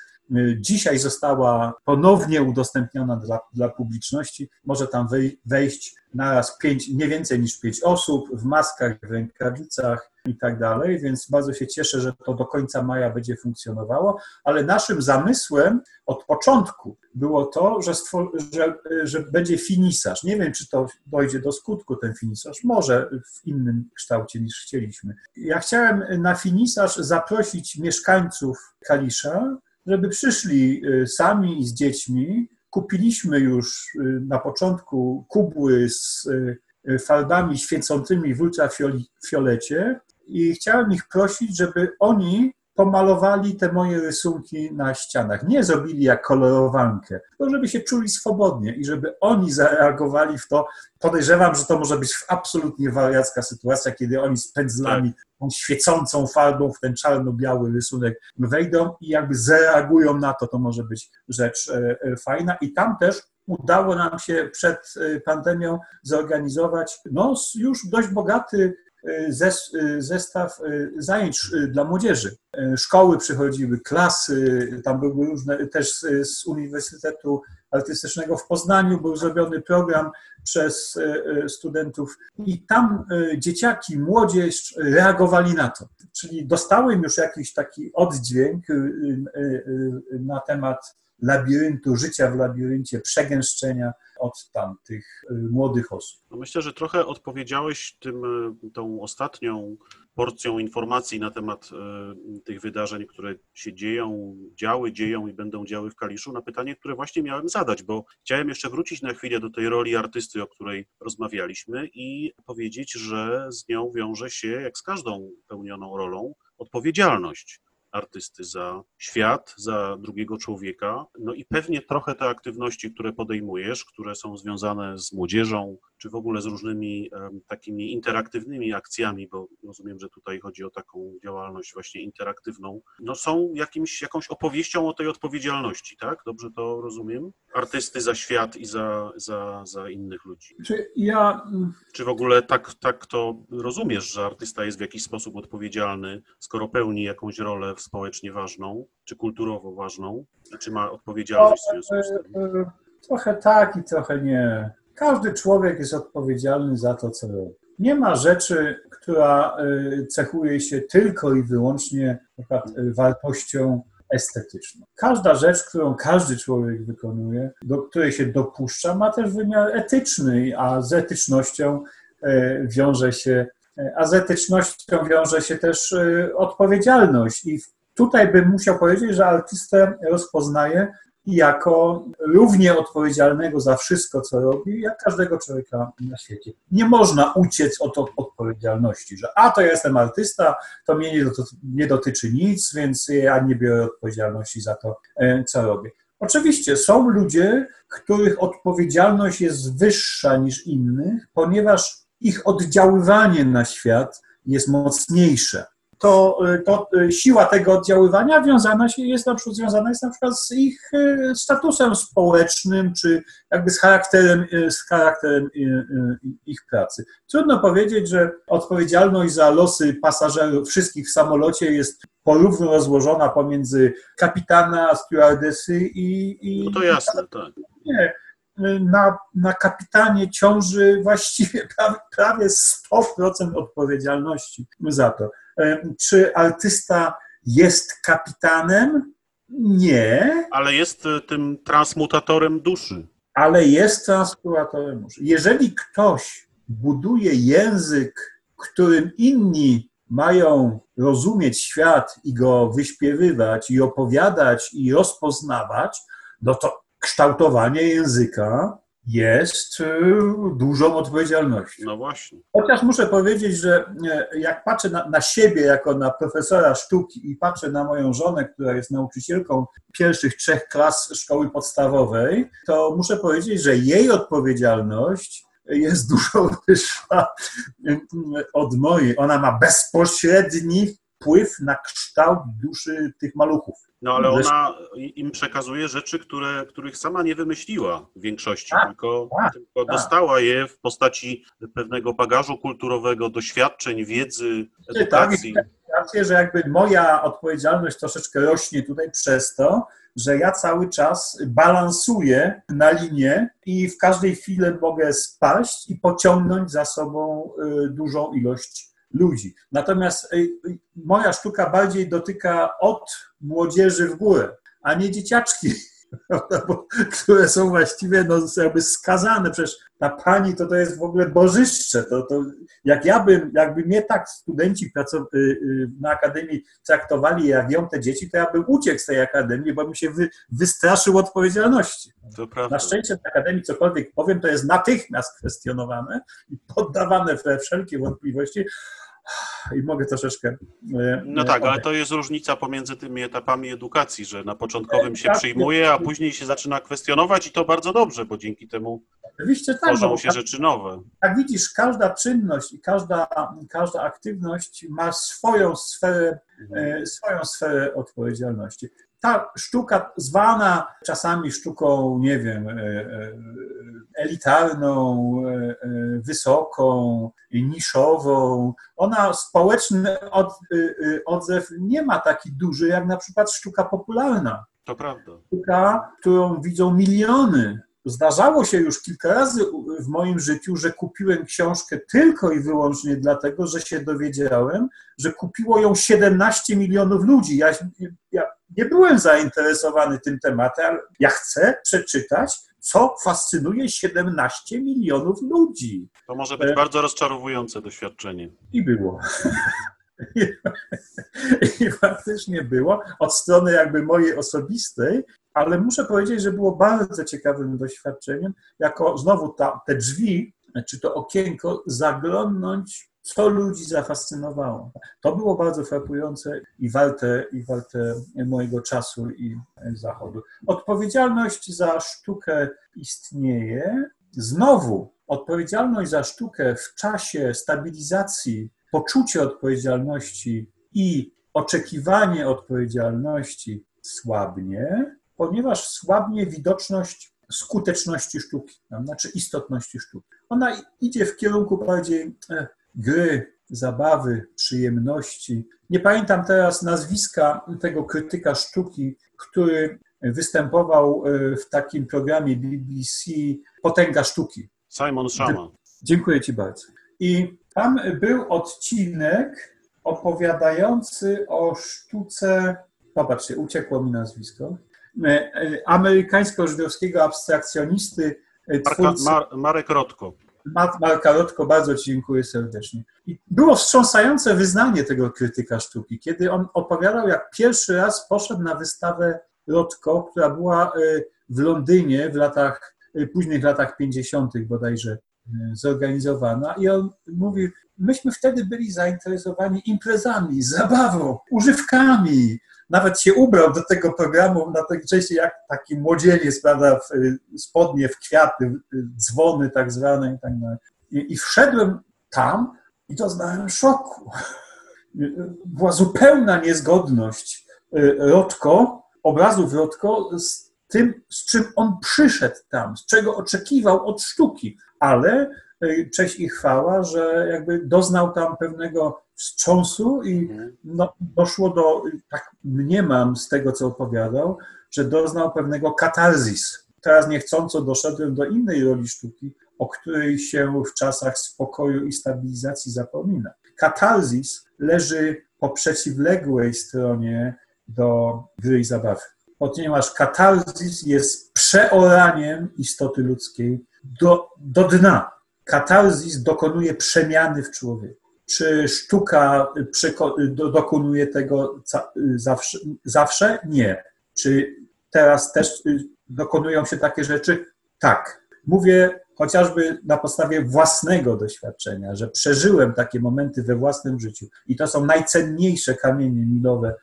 dzisiaj została ponownie udostępniona dla, dla publiczności. Może tam wejść naraz pięć, nie więcej niż pięć osób w maskach, w rękawicach i tak dalej, więc bardzo się cieszę, że to do końca maja będzie funkcjonowało, ale naszym zamysłem od początku było to, że, że, że będzie finisarz. Nie wiem, czy to dojdzie do skutku, ten finisarz, może w innym kształcie niż chcieliśmy. Ja chciałem na finisarz zaprosić mieszkańców Kalisza, żeby przyszli y, sami z dziećmi. Kupiliśmy już y, na początku kubły z y, farbami świecącymi w ultrafiolecie i chciałem ich prosić, żeby oni pomalowali te moje rysunki na ścianach. Nie zrobili jak kolorowankę, tylko żeby się czuli swobodnie i żeby oni zareagowali w to. Podejrzewam, że to może być absolutnie wariacka sytuacja, kiedy oni z pędzlami. Tą świecącą farbą w ten czarno-biały rysunek wejdą i jakby zareagują na to. To może być rzecz e, e, fajna. I tam też udało nam się przed e, pandemią zorganizować no, już dość bogaty zestaw zajęć dla młodzieży. Szkoły przychodziły, klasy, tam były różne, też z Uniwersytetu Artystycznego w Poznaniu był zrobiony program przez studentów i tam dzieciaki, młodzież reagowali na to. Czyli dostałem już jakiś taki oddźwięk na temat labiryntu, życia w labiryncie, przegęszczenia od tamtych y, młodych osób. No myślę, że trochę odpowiedziałeś tym, y, tą ostatnią porcją informacji na temat y, tych wydarzeń, które się dzieją, działy, dzieją i będą działy w Kaliszu, na pytanie, które właśnie miałem zadać, bo chciałem jeszcze wrócić na chwilę do tej roli artysty, o której rozmawialiśmy i powiedzieć, że z nią wiąże się, jak z każdą pełnioną rolą, odpowiedzialność artysty za świat, za drugiego człowieka. No i pewnie trochę te aktywności, które podejmujesz, które są związane z młodzieżą, czy w ogóle z różnymi takimi interaktywnymi akcjami, bo rozumiem, że tutaj chodzi o taką działalność właśnie interaktywną, no są jakimś, jakąś opowieścią o tej odpowiedzialności, tak? Dobrze to rozumiem? Artysty za świat i za, za, za innych ludzi. Czy ja... Czy w ogóle tak, tak to rozumiesz, że artysta jest w jakiś sposób odpowiedzialny, skoro pełni jakąś rolę społecznie ważną, czy kulturowo ważną, czy ma odpowiedzialność w związku z tym? E, e, trochę tak i trochę nie. Każdy człowiek jest odpowiedzialny za to, co robi. Nie ma rzeczy, która e, cechuje się tylko i wyłącznie wartością estetyczną. Każda rzecz, którą każdy człowiek wykonuje, do której się dopuszcza, ma też wymiar etyczny, a z etycznością wiąże się, a z etycznością wiąże się też odpowiedzialność. I tutaj bym musiał powiedzieć, że artystę rozpoznaje jako równie odpowiedzialnego za wszystko, co robi, jak każdego człowieka na świecie. Nie można uciec od odpowiedzialności, że a to ja jestem artysta, to mnie nie, dotyczy, nie dotyczy nic, więc ja nie biorę odpowiedzialności za to, e, co robię. Oczywiście są ludzie, których odpowiedzialność jest wyższa niż innych, ponieważ ich oddziaływanie na świat jest mocniejsze to, to siła tego oddziaływania wiązana się jest na przykład, związana jest na przykład z ich e, statusem społecznym, czy jakby z charakterem, z charakterem ich pracy. Trudno powiedzieć, że odpowiedzialność za losy pasażerów wszystkich w samolocie jest porówno rozłożona pomiędzy kapitana, stewardesy i... i no to jasne, tak. Nie na, na kapitanie ciąży właściwie [laughs] prawie, prawie 100% odpowiedzialności za to. Czy artysta jest kapitanem? Nie. Ale jest e, tym transmutatorem duszy. Ale jest transmutatorem duszy. Jeżeli ktoś buduje język, którym inni mają rozumieć świat i go wyśpiewywać, i opowiadać, i rozpoznawać, no to kształtowanie języka jest y, dużą odpowiedzialnością. No właśnie. Chociaż muszę powiedzieć, że e, jak patrzę na, na, siebie jako na profesora sztuki i patrzę na moją żonę, która jest nauczycielką pierwszych trzech klas szkoły podstawowej, to muszę powiedzieć, że jej odpowiedzialność jest [laughs] dużo wyższa y, od mojej. Ona ma bezpośredni wpływ na kształt duszy tych maluchów. No ale ona im przekazuje rzeczy, które, których sama nie wymyśliła w większości, tak, tylko, tak, tylko tak. dostała je w postaci pewnego bagażu kulturowego, doświadczeń, wiedzy, edukacji. Tak, rację, że jakby moja odpowiedzialność troszeczkę rośnie tutaj przez to, że ja cały czas balansuję na linie i w każdej chwili mogę spaść i pociągnąć za sobą y, dużą ilość ludzi. Natomiast y, y, moja sztuka bardziej dotyka od młodzieży w górę, a nie dzieciaczki, [laughs] które są właściwie no, jakby skazane. Przecież ta pani to, to jest w ogóle bożyszcze. To, to jak ja bym, jakby mnie tak studenci y, na akademii traktowali, jak ją te dzieci, to ja bym uciekł z tej akademii, bo bym się wy, wystraszył odpowiedzialności. Na szczęście w akademii cokolwiek powiem, to jest natychmiast kwestionowane i poddawane we wszelkie wątpliwości i mogę troszeczkę. E, no tak, ale to jest różnica pomiędzy tymi etapami edukacji, że na początkowym się tak, przyjmuje, a później się zaczyna kwestionować i to bardzo dobrze, bo dzięki temu Oczywiście tak, tworzą się rzeczy nowe. Jak widzisz, każda czynność i każda, każda aktywność ma swoją sferę, mhm. E, swoją sferę odpowiedzialności ta sztuka zwana czasami sztuką, nie wiem, e, e, elitarną, e, wysoką, niszową, ona społeczny odzew nie ma taki duży jak na przykład sztuka popularna. To prawda. Sztuka, którą widzą miliony Zdarzało się już kilka razy w moim życiu, że kupiłem książkę tylko i wyłącznie dlatego, że się dowiedziałem, że kupiło ją 17 milionów ludzi. Ja, ja nie byłem zainteresowany tym tematem, ale ja chcę przeczytać, co fascynuje 17 milionów ludzi. To może być e... bardzo rozczarowujące doświadczenie. I było. [laughs] I faktycznie było od strony jakby mojej osobistej, ale muszę powiedzieć, że było bardzo ciekawym doświadczeniem, jako znowu ta, te drzwi, czy to okienko, zaglądnąć, co ludzi zafascynowało. To było bardzo frapujące i warte, i warte mojego czasu i zachodu. Odpowiedzialność za sztukę istnieje. Znowu, odpowiedzialność za sztukę w czasie stabilizacji, poczucie odpowiedzialności i oczekiwanie odpowiedzialności słabnie, ponieważ słabnie widoczność skuteczności sztuki, znaczy istotności sztuki. Ona idzie w kierunku bardziej e, gry, zabawy, przyjemności. Nie pamiętam teraz nazwiska tego krytyka sztuki, który występował e, w takim programie BBC Potęga Sztuki. Simon Shama. Dziękuję Ci bardzo. I tam był odcinek opowiadający o sztuce. Popatrzcie, uciekło mi nazwisko. E, e, amerykańsko-żydowskiego abstrakcjonisty. E, twórcy, Mar Marek Rotko. Marka Rotko, bardzo Ci dziękuję serdecznie. I było wstrząsające wyznanie tego krytyka sztuki, kiedy on opowiadał, jak pierwszy raz poszedł na wystawę Rotko, która była w Londynie w latach, późnych latach 50. bodajże zorganizowana i on mówi, myśmy wtedy byli zainteresowani imprezami, zabawą, używkami. Nawet się ubrał do tego programu na tej części jak taki młodzieniec, prawda, w spodnie, w kwiaty, dzwony tak zwane i tak dalej. I, I wszedłem tam i doznałem szoku. Była zupełna niezgodność Rotko, obrazów Rotko z tym, z czym on przyszedł tam, z czego oczekiwał od sztuki, ale y, cześć i chwała, że jakby doznał tam pewnego wstrząsu i mhm. no, doszło do, tak mniemam z tego, co opowiadał, że doznał pewnego katarzis. Teraz niechcąco doszedłem do innej roli sztuki, o której się w czasach spokoju i stabilizacji zapomina. Katarzis leży po przeciwległej stronie do gry i zabawy. Ponieważ katarzis jest przeoraniem istoty ludzkiej do, do dna. Katarzis dokonuje przemiany w człowieku. Czy sztuka dokonuje tego zawsze? zawsze? Nie. Czy teraz też y, dokonują się takie rzeczy? Tak. Mówię chociażby na podstawie własnego doświadczenia, że przeżyłem takie momenty we własnym życiu i to są najcenniejsze kamienie milowe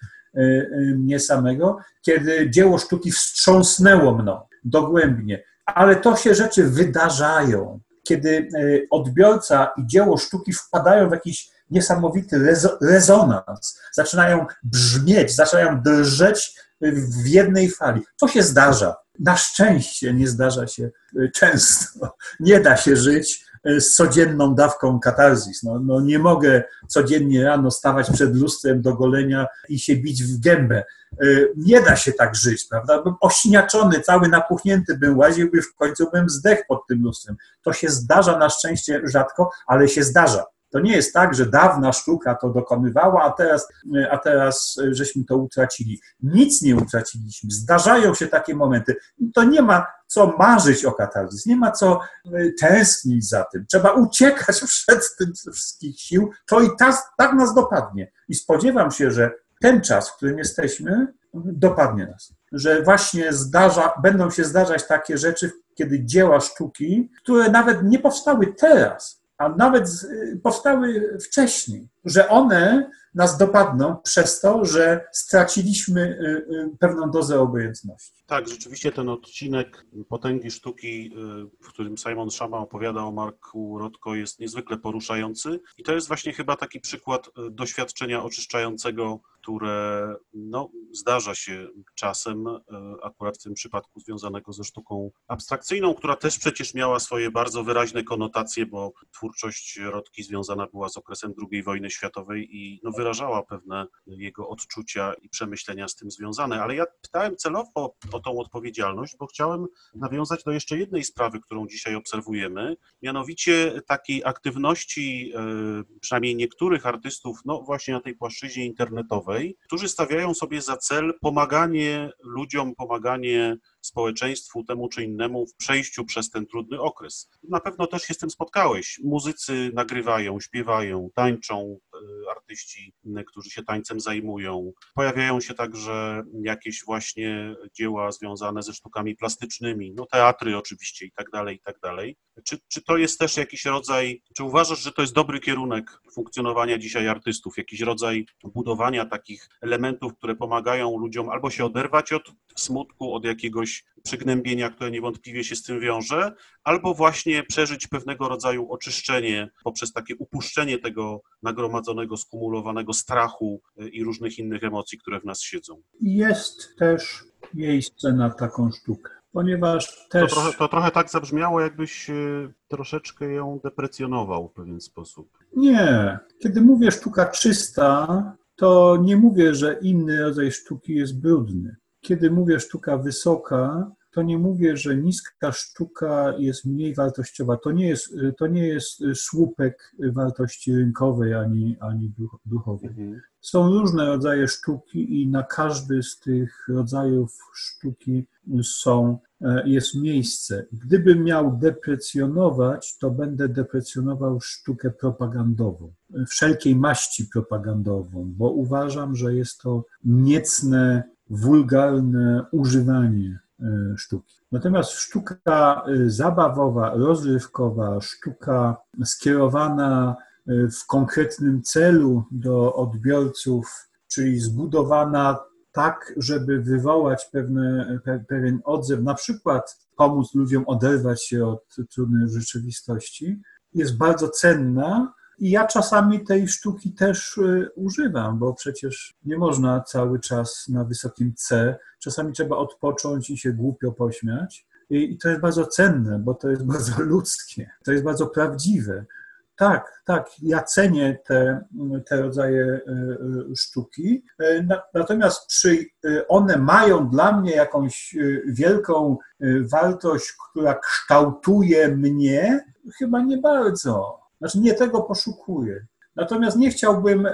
mnie samego, kiedy dzieło sztuki wstrząsnęło mną dogłębnie. Ale to się rzeczy wydarzają, kiedy y, odbiorca i dzieło sztuki wpadają w jakiś niesamowity rezonans, zaczynają brzmieć, zaczynają drżeć w jednej fali. To się zdarza. Na szczęście nie zdarza się y, często. [laughs] Nie da się żyć y, z codzienną dawką katarzis. No, no nie mogę codziennie rano stawać przed lustrem do golenia i się bić w gębę. Y, nie da się tak żyć, prawda? Bym osiniaczony, cały napuchnięty bym łaził i w końcu bym zdechł pod tym lustrem. To się zdarza na szczęście rzadko, ale się zdarza. To nie jest tak, że dawna sztuka to dokonywała, a teraz, a teraz żeśmy to utracili. Nic nie utraciliśmy. Zdarzają się takie momenty. To nie ma co marzyć o katarzys, nie ma co y, tęsknić za tym. Trzeba uciekać [laughs] przed tym ze wszystkich sił. To i tak, tak nas dopadnie. I spodziewam się, że ten czas, w którym jesteśmy, dopadnie nas. Że właśnie zdarza, będą się zdarzać takie rzeczy, kiedy dzieła sztuki, które nawet nie powstały teraz, a nawet powstały wcześniej, że one nas dopadną przez to, że straciliśmy y, y, pewną dozę obojętności. Tak, rzeczywiście ten odcinek Potęgi Sztuki, y, w którym Simon Szama opowiada o Marku Rotko, jest niezwykle poruszający. I to jest właśnie chyba taki przykład doświadczenia oczyszczającego, które no, zdarza się czasem, akurat w tym przypadku związanego ze sztuką abstrakcyjną, która też przecież miała swoje bardzo wyraźne konotacje, bo twórczość Rotki związana była z okresem II wojny światowej i no, wyrażała pewne jego odczucia i przemyślenia z tym związane. Ale ja pytałem celowo o tą odpowiedzialność, bo chciałem nawiązać do jeszcze jednej sprawy, którą dzisiaj obserwujemy, mianowicie takiej aktywności e, przynajmniej niektórych artystów, no właśnie na tej płaszczyźnie internetowej, którzy stawiają sobie za cel pomaganie ludziom, pomaganie społeczeństwu temu czy innemu w przejściu przez ten trudny okres. Na pewno też się z tym spotkałeś. Muzycy nagrywają, śpiewają, tańczą, artyści, którzy się tańcem zajmują. Pojawiają się także jakieś właśnie dzieła związane ze sztukami plastycznymi, no teatry oczywiście i tak dalej, i tak dalej. Czy, czy to jest też jakiś rodzaj, czy uważasz, że to jest dobry kierunek funkcjonowania dzisiaj artystów, jakiś rodzaj budowania takich elementów, które pomagają ludziom albo się oderwać od smutku, od jakiegoś przygnębienia, które niewątpliwie się z tym wiąże, albo właśnie przeżyć pewnego rodzaju oczyszczenie poprzez takie upuszczenie tego nagromadzonego, skumulowanego strachu y, i różnych innych emocji, które w nas siedzą. Jest też miejsce na taką sztukę ponieważ też... To trochę, to trochę tak zabrzmiało, jakbyś y, troszeczkę ją deprecjonował w pewien sposób. Nie. Kiedy mówię sztuka czysta, to nie mówię, że inny rodzaj sztuki jest brudny. Kiedy mówię sztuka wysoka, to nie mówię, że niska sztuka jest mniej wartościowa. To nie jest, to nie jest słupek wartości rynkowej ani, ani duchowej. Mhm. Są różne rodzaje sztuki i na każdy z tych rodzajów sztuki są, e, jest miejsce. Gdybym miał deprecjonować, to będę deprecjonował sztukę propagandową, wszelkiej maści propagandową, bo uważam, że jest to niecne wulgarne używanie sztuki. Natomiast sztuka zabawowa, rozrywkowa, sztuka skierowana w konkretnym celu do odbiorców, czyli zbudowana tak, żeby wywołać pewne, pe, pewien odzew, na przykład pomóc ludziom oderwać się od trudnej rzeczywistości, jest bardzo cenna. I ja czasami tej sztuki też y, używam, bo przecież nie można cały czas na wysokim C. Czasami trzeba odpocząć i się głupio pośmiać. I to jest bardzo cenne, bo to jest [laughs] bardzo ludzkie, to jest bardzo prawdziwe. Tak, tak, ja cenię te, te rodzaje e, e, sztuki. Natomiast czy one mają dla mnie jakąś wielką wartość, która kształtuje mnie? Chyba nie bardzo. Znaczy nie tego poszukuję. Natomiast nie chciałbym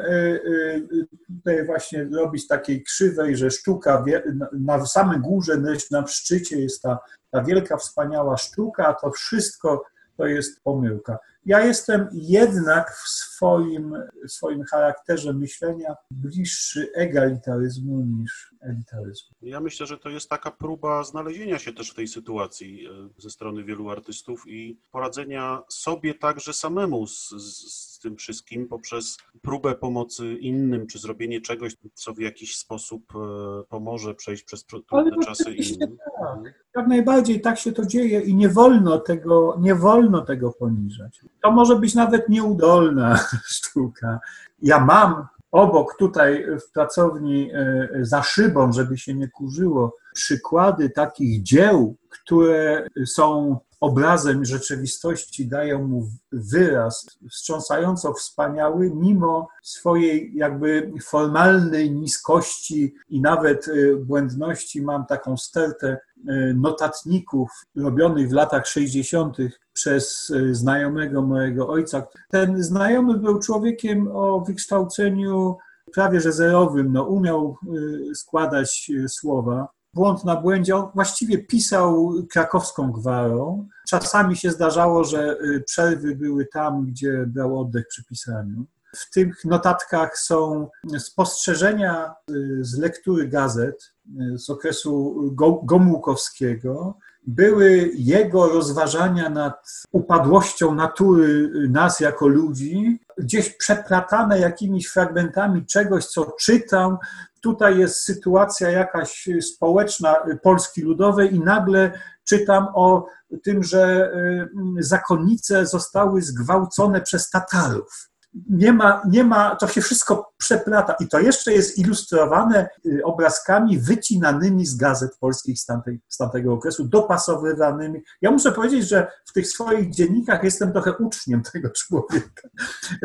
tutaj właśnie robić takiej krzywej, że sztuka na samym górze, na szczycie jest ta, ta wielka, wspaniała sztuka, a to wszystko to jest pomyłka. Ja jestem jednak w swoim, w swoim charakterze myślenia bliższy egalitaryzmu niż elitaryzmu. Ja myślę, że to jest taka próba znalezienia się też w tej sytuacji e, ze strony wielu artystów i poradzenia sobie także samemu z, z, z tym wszystkim poprzez próbę pomocy innym, czy zrobienie czegoś, co w jakiś sposób e, pomoże przejść przez trudne czasy innym. Tak. Jak najbardziej tak się to dzieje i nie wolno tego, nie wolno tego poniżać. To może być nawet nieudolna [laughs] sztuka. Ja mam obok tutaj w pracowni e, za szybą, żeby się nie kurzyło, przykłady takich dzieł, które są obrazem rzeczywistości, dają mu wyraz wstrząsająco wspaniały, mimo swojej jakby formalnej niskości i nawet e, błędności. Mam taką stertę e, notatników robionych w latach 60. przez znajomego mojego ojca. Ten znajomy był człowiekiem o wykształceniu prawie że zerowym, no, umiał składać słowa błąd na błędzie. On właściwie pisał krakowską gwarą. Czasami się zdarzało, że przerwy były tam, gdzie brał oddech przy pisaniu. W tych notatkach są spostrzeżenia z lektury gazet z okresu Gomułkowskiego. Były jego rozważania nad upadłością natury nas jako ludzi, gdzieś przeplatane jakimiś fragmentami czegoś, co czytał, tutaj jest sytuacja jakaś społeczna Polski Ludowej i nagle czytam o tym, że y, zakonnice zostały zgwałcone przez Tatarów nie ma, nie ma, to się wszystko przeplata i to jeszcze jest ilustrowane y, obrazkami wycinanymi z gazet polskich z, tamtej, z tamtego okresu, dopasowywanymi. Ja muszę powiedzieć, że w tych swoich dziennikach jestem trochę uczniem [laughs] tego człowieka,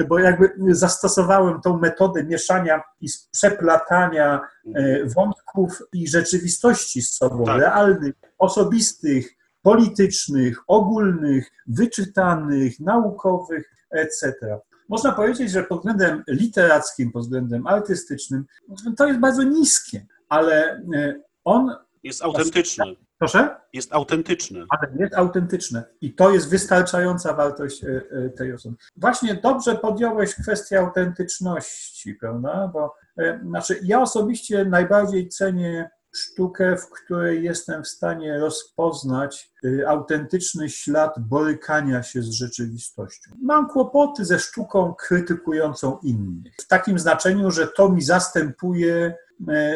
bo jakby zastosowałem tą metodę mieszania i przeplatania e, wątków i rzeczywistości z sobą, tak. realnych, osobistych, politycznych, ogólnych, wyczytanych, naukowych, etc. Można powiedzieć, że pod względem literackim, pod względem artystycznym to jest bardzo niskie, ale e, on. Jest autentyczny. Proszę? Jest autentyczny. Ale jest autentyczne. I to jest wystarczająca wartość e, e, tej osoby. Właśnie dobrze podjąłeś kwestię autentyczności, prawda? Bo znaczy, ja osobiście najbardziej cenię sztukę, w której jestem w stanie rozpoznać y, autentyczny ślad borykania się z rzeczywistością. Mam kłopoty ze sztuką krytykującą innych, w takim znaczeniu, że to mi zastępuje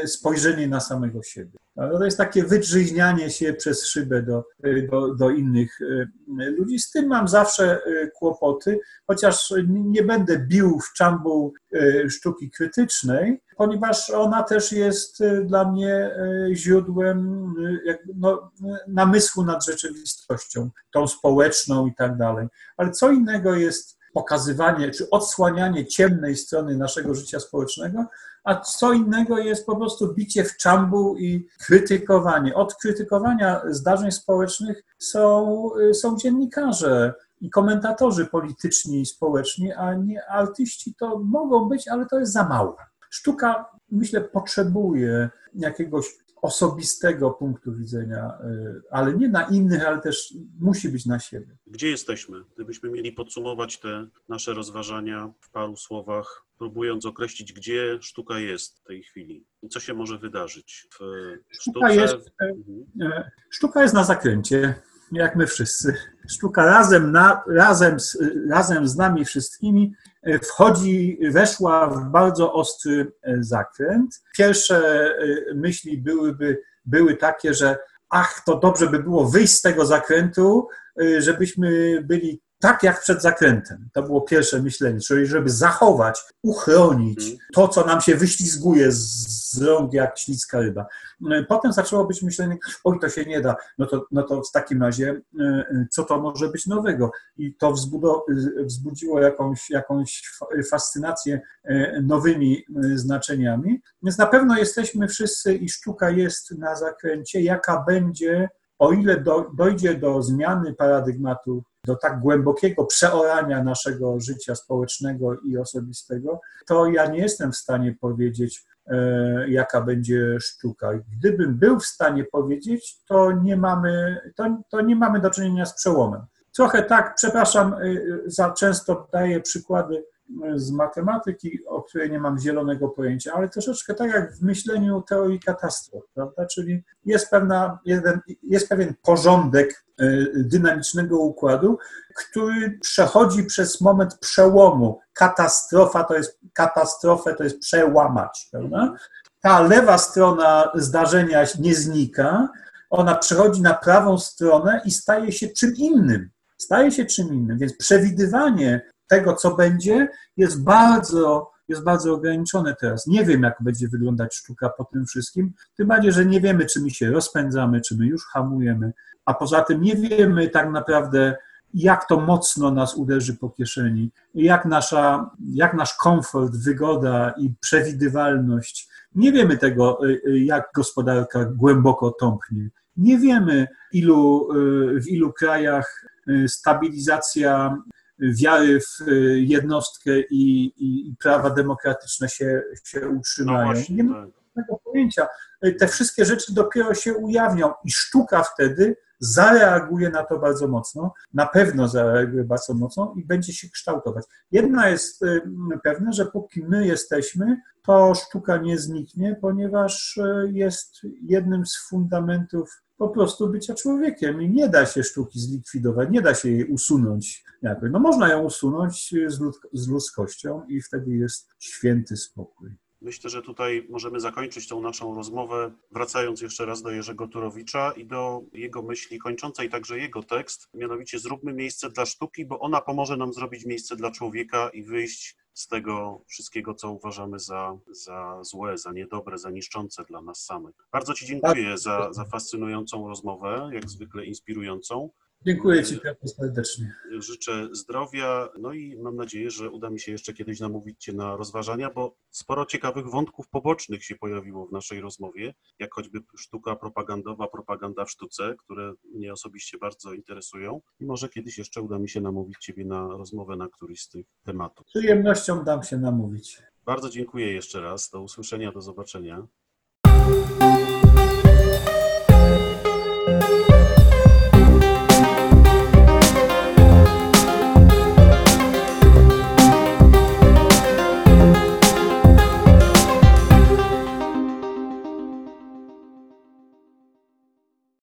spojrzenie na samego siebie. To jest takie wydrzyźnianie się przez szybę do, do, do, innych e, ludzi. Z tym mam zawsze e, kłopoty, chociaż nie będę bił w czambu e, sztuki krytycznej, ponieważ ona też jest dla mnie źródłem no, namysłu nad rzeczywistością, tą społeczną i tak dalej. Ale co innego jest pokazywanie czy odsłanianie ciemnej strony naszego życia społecznego, a co innego jest po prostu bicie w czambu i krytykowanie. Od krytykowania zdarzeń społecznych są, są dziennikarze i komentatorzy polityczni i społeczni, a nie artyści to mogą być, ale to jest za mało. Sztuka, myślę, potrzebuje jakiegoś osobistego punktu widzenia, y, ale nie na innych, ale też musi być na siebie. Gdzie jesteśmy? Gdybyśmy mieli podsumować te nasze rozważania w paru słowach, próbując określić, gdzie sztuka jest w tej chwili i co się może wydarzyć w Sztuka sztuce. jest, Mhm. e, sztuka jest na zakręcie, jak my wszyscy. Sztuka razem, na, razem, z, razem z nami wszystkimi e, wchodzi, weszła w bardzo ostry e, zakręt. Pierwsze e, myśli byłyby, były takie, że ach, to dobrze by było wyjść z tego zakrętu, żebyśmy byli tak jak przed zakrętem. To było pierwsze myślenie, czyli żeby zachować, uchronić Mhm. to, co nam się wyślizguje z, rąk jak ślicka ryba. E, Potem zaczęło być myślenie, oj, to się nie da, no to, no to w takim razie e, e, co to może być nowego? I to e, wzbudziło jakąś, jakąś fa- fascynację nowymi znaczeniami. Więc na pewno jesteśmy wszyscy i sztuka jest na zakręcie, jaka będzie, o ile do, dojdzie do zmiany paradygmatu, do tak głębokiego przeorania naszego życia społecznego i osobistego, to ja nie jestem w stanie powiedzieć, e, jaka będzie sztuka. Gdybym był w stanie powiedzieć, to nie mamy, to, to nie mamy do czynienia z przełomem. Trochę tak, przepraszam, y, za często daję przykłady z matematyki, o której nie mam zielonego pojęcia, ale troszeczkę tak jak w myśleniu teorii katastrof, prawda? Czyli jest, pewna, jeden, jest pewien porządek y, dynamicznego układu, który przechodzi przez moment przełomu. Katastrofa to jest, katastrofę to jest przełamać, prawda? Ta lewa strona zdarzenia nie znika, ona przechodzi na prawą stronę i staje się czym innym. Staje się czym innym, więc przewidywanie tego, co będzie, jest bardzo, jest bardzo ograniczone teraz. Nie wiem, jak będzie wyglądać sztuka po tym wszystkim, tym bardziej, że nie wiemy, czy my się rozpędzamy, czy my już hamujemy, a poza tym nie wiemy tak naprawdę, jak to mocno nas uderzy po kieszeni, jak, nasza, jak nasz komfort, wygoda i przewidywalność. Nie wiemy tego, y, y, jak gospodarka głęboko tąpnie. Nie wiemy, ilu, y, w ilu krajach stabilizacja wiary w y, jednostkę i, i, i prawa demokratyczne się, się No utrzymają. właśnie, nie mamy tak. pojęcia. Y, Te wszystkie rzeczy dopiero się ujawnią i sztuka wtedy zareaguje na to bardzo mocno, na pewno zareaguje bardzo mocno i będzie się kształtować. Jedna jest y, pewne, że póki my jesteśmy, to sztuka nie zniknie, ponieważ y, jest jednym z fundamentów po prostu bycia człowiekiem i nie da się sztuki zlikwidować, nie da się jej usunąć. No można ją usunąć z, lud- z ludzkością i wtedy jest święty spokój. Myślę, że tutaj możemy zakończyć tą naszą rozmowę, wracając jeszcze raz do Jerzego Turowicza i do jego myśli kończącej także jego tekst, mianowicie zróbmy miejsce dla sztuki, bo ona pomoże nam zrobić miejsce dla człowieka i wyjść z tego wszystkiego, co uważamy za, za złe, za niedobre, za niszczące dla nas samych. Bardzo Ci dziękuję za, za fascynującą rozmowę, jak zwykle inspirującą. Dziękuję Ci Piotr serdecznie. Życzę zdrowia, no i mam nadzieję, że uda mi się jeszcze kiedyś namówić Cię na rozważania, bo sporo ciekawych wątków pobocznych się pojawiło w naszej rozmowie, jak choćby sztuka propagandowa, propaganda w sztuce, które mnie osobiście bardzo interesują i może kiedyś jeszcze uda mi się namówić Ciebie na rozmowę na któryś z tych tematów. Z przyjemnością dam się namówić. Bardzo dziękuję jeszcze raz, do usłyszenia, do zobaczenia.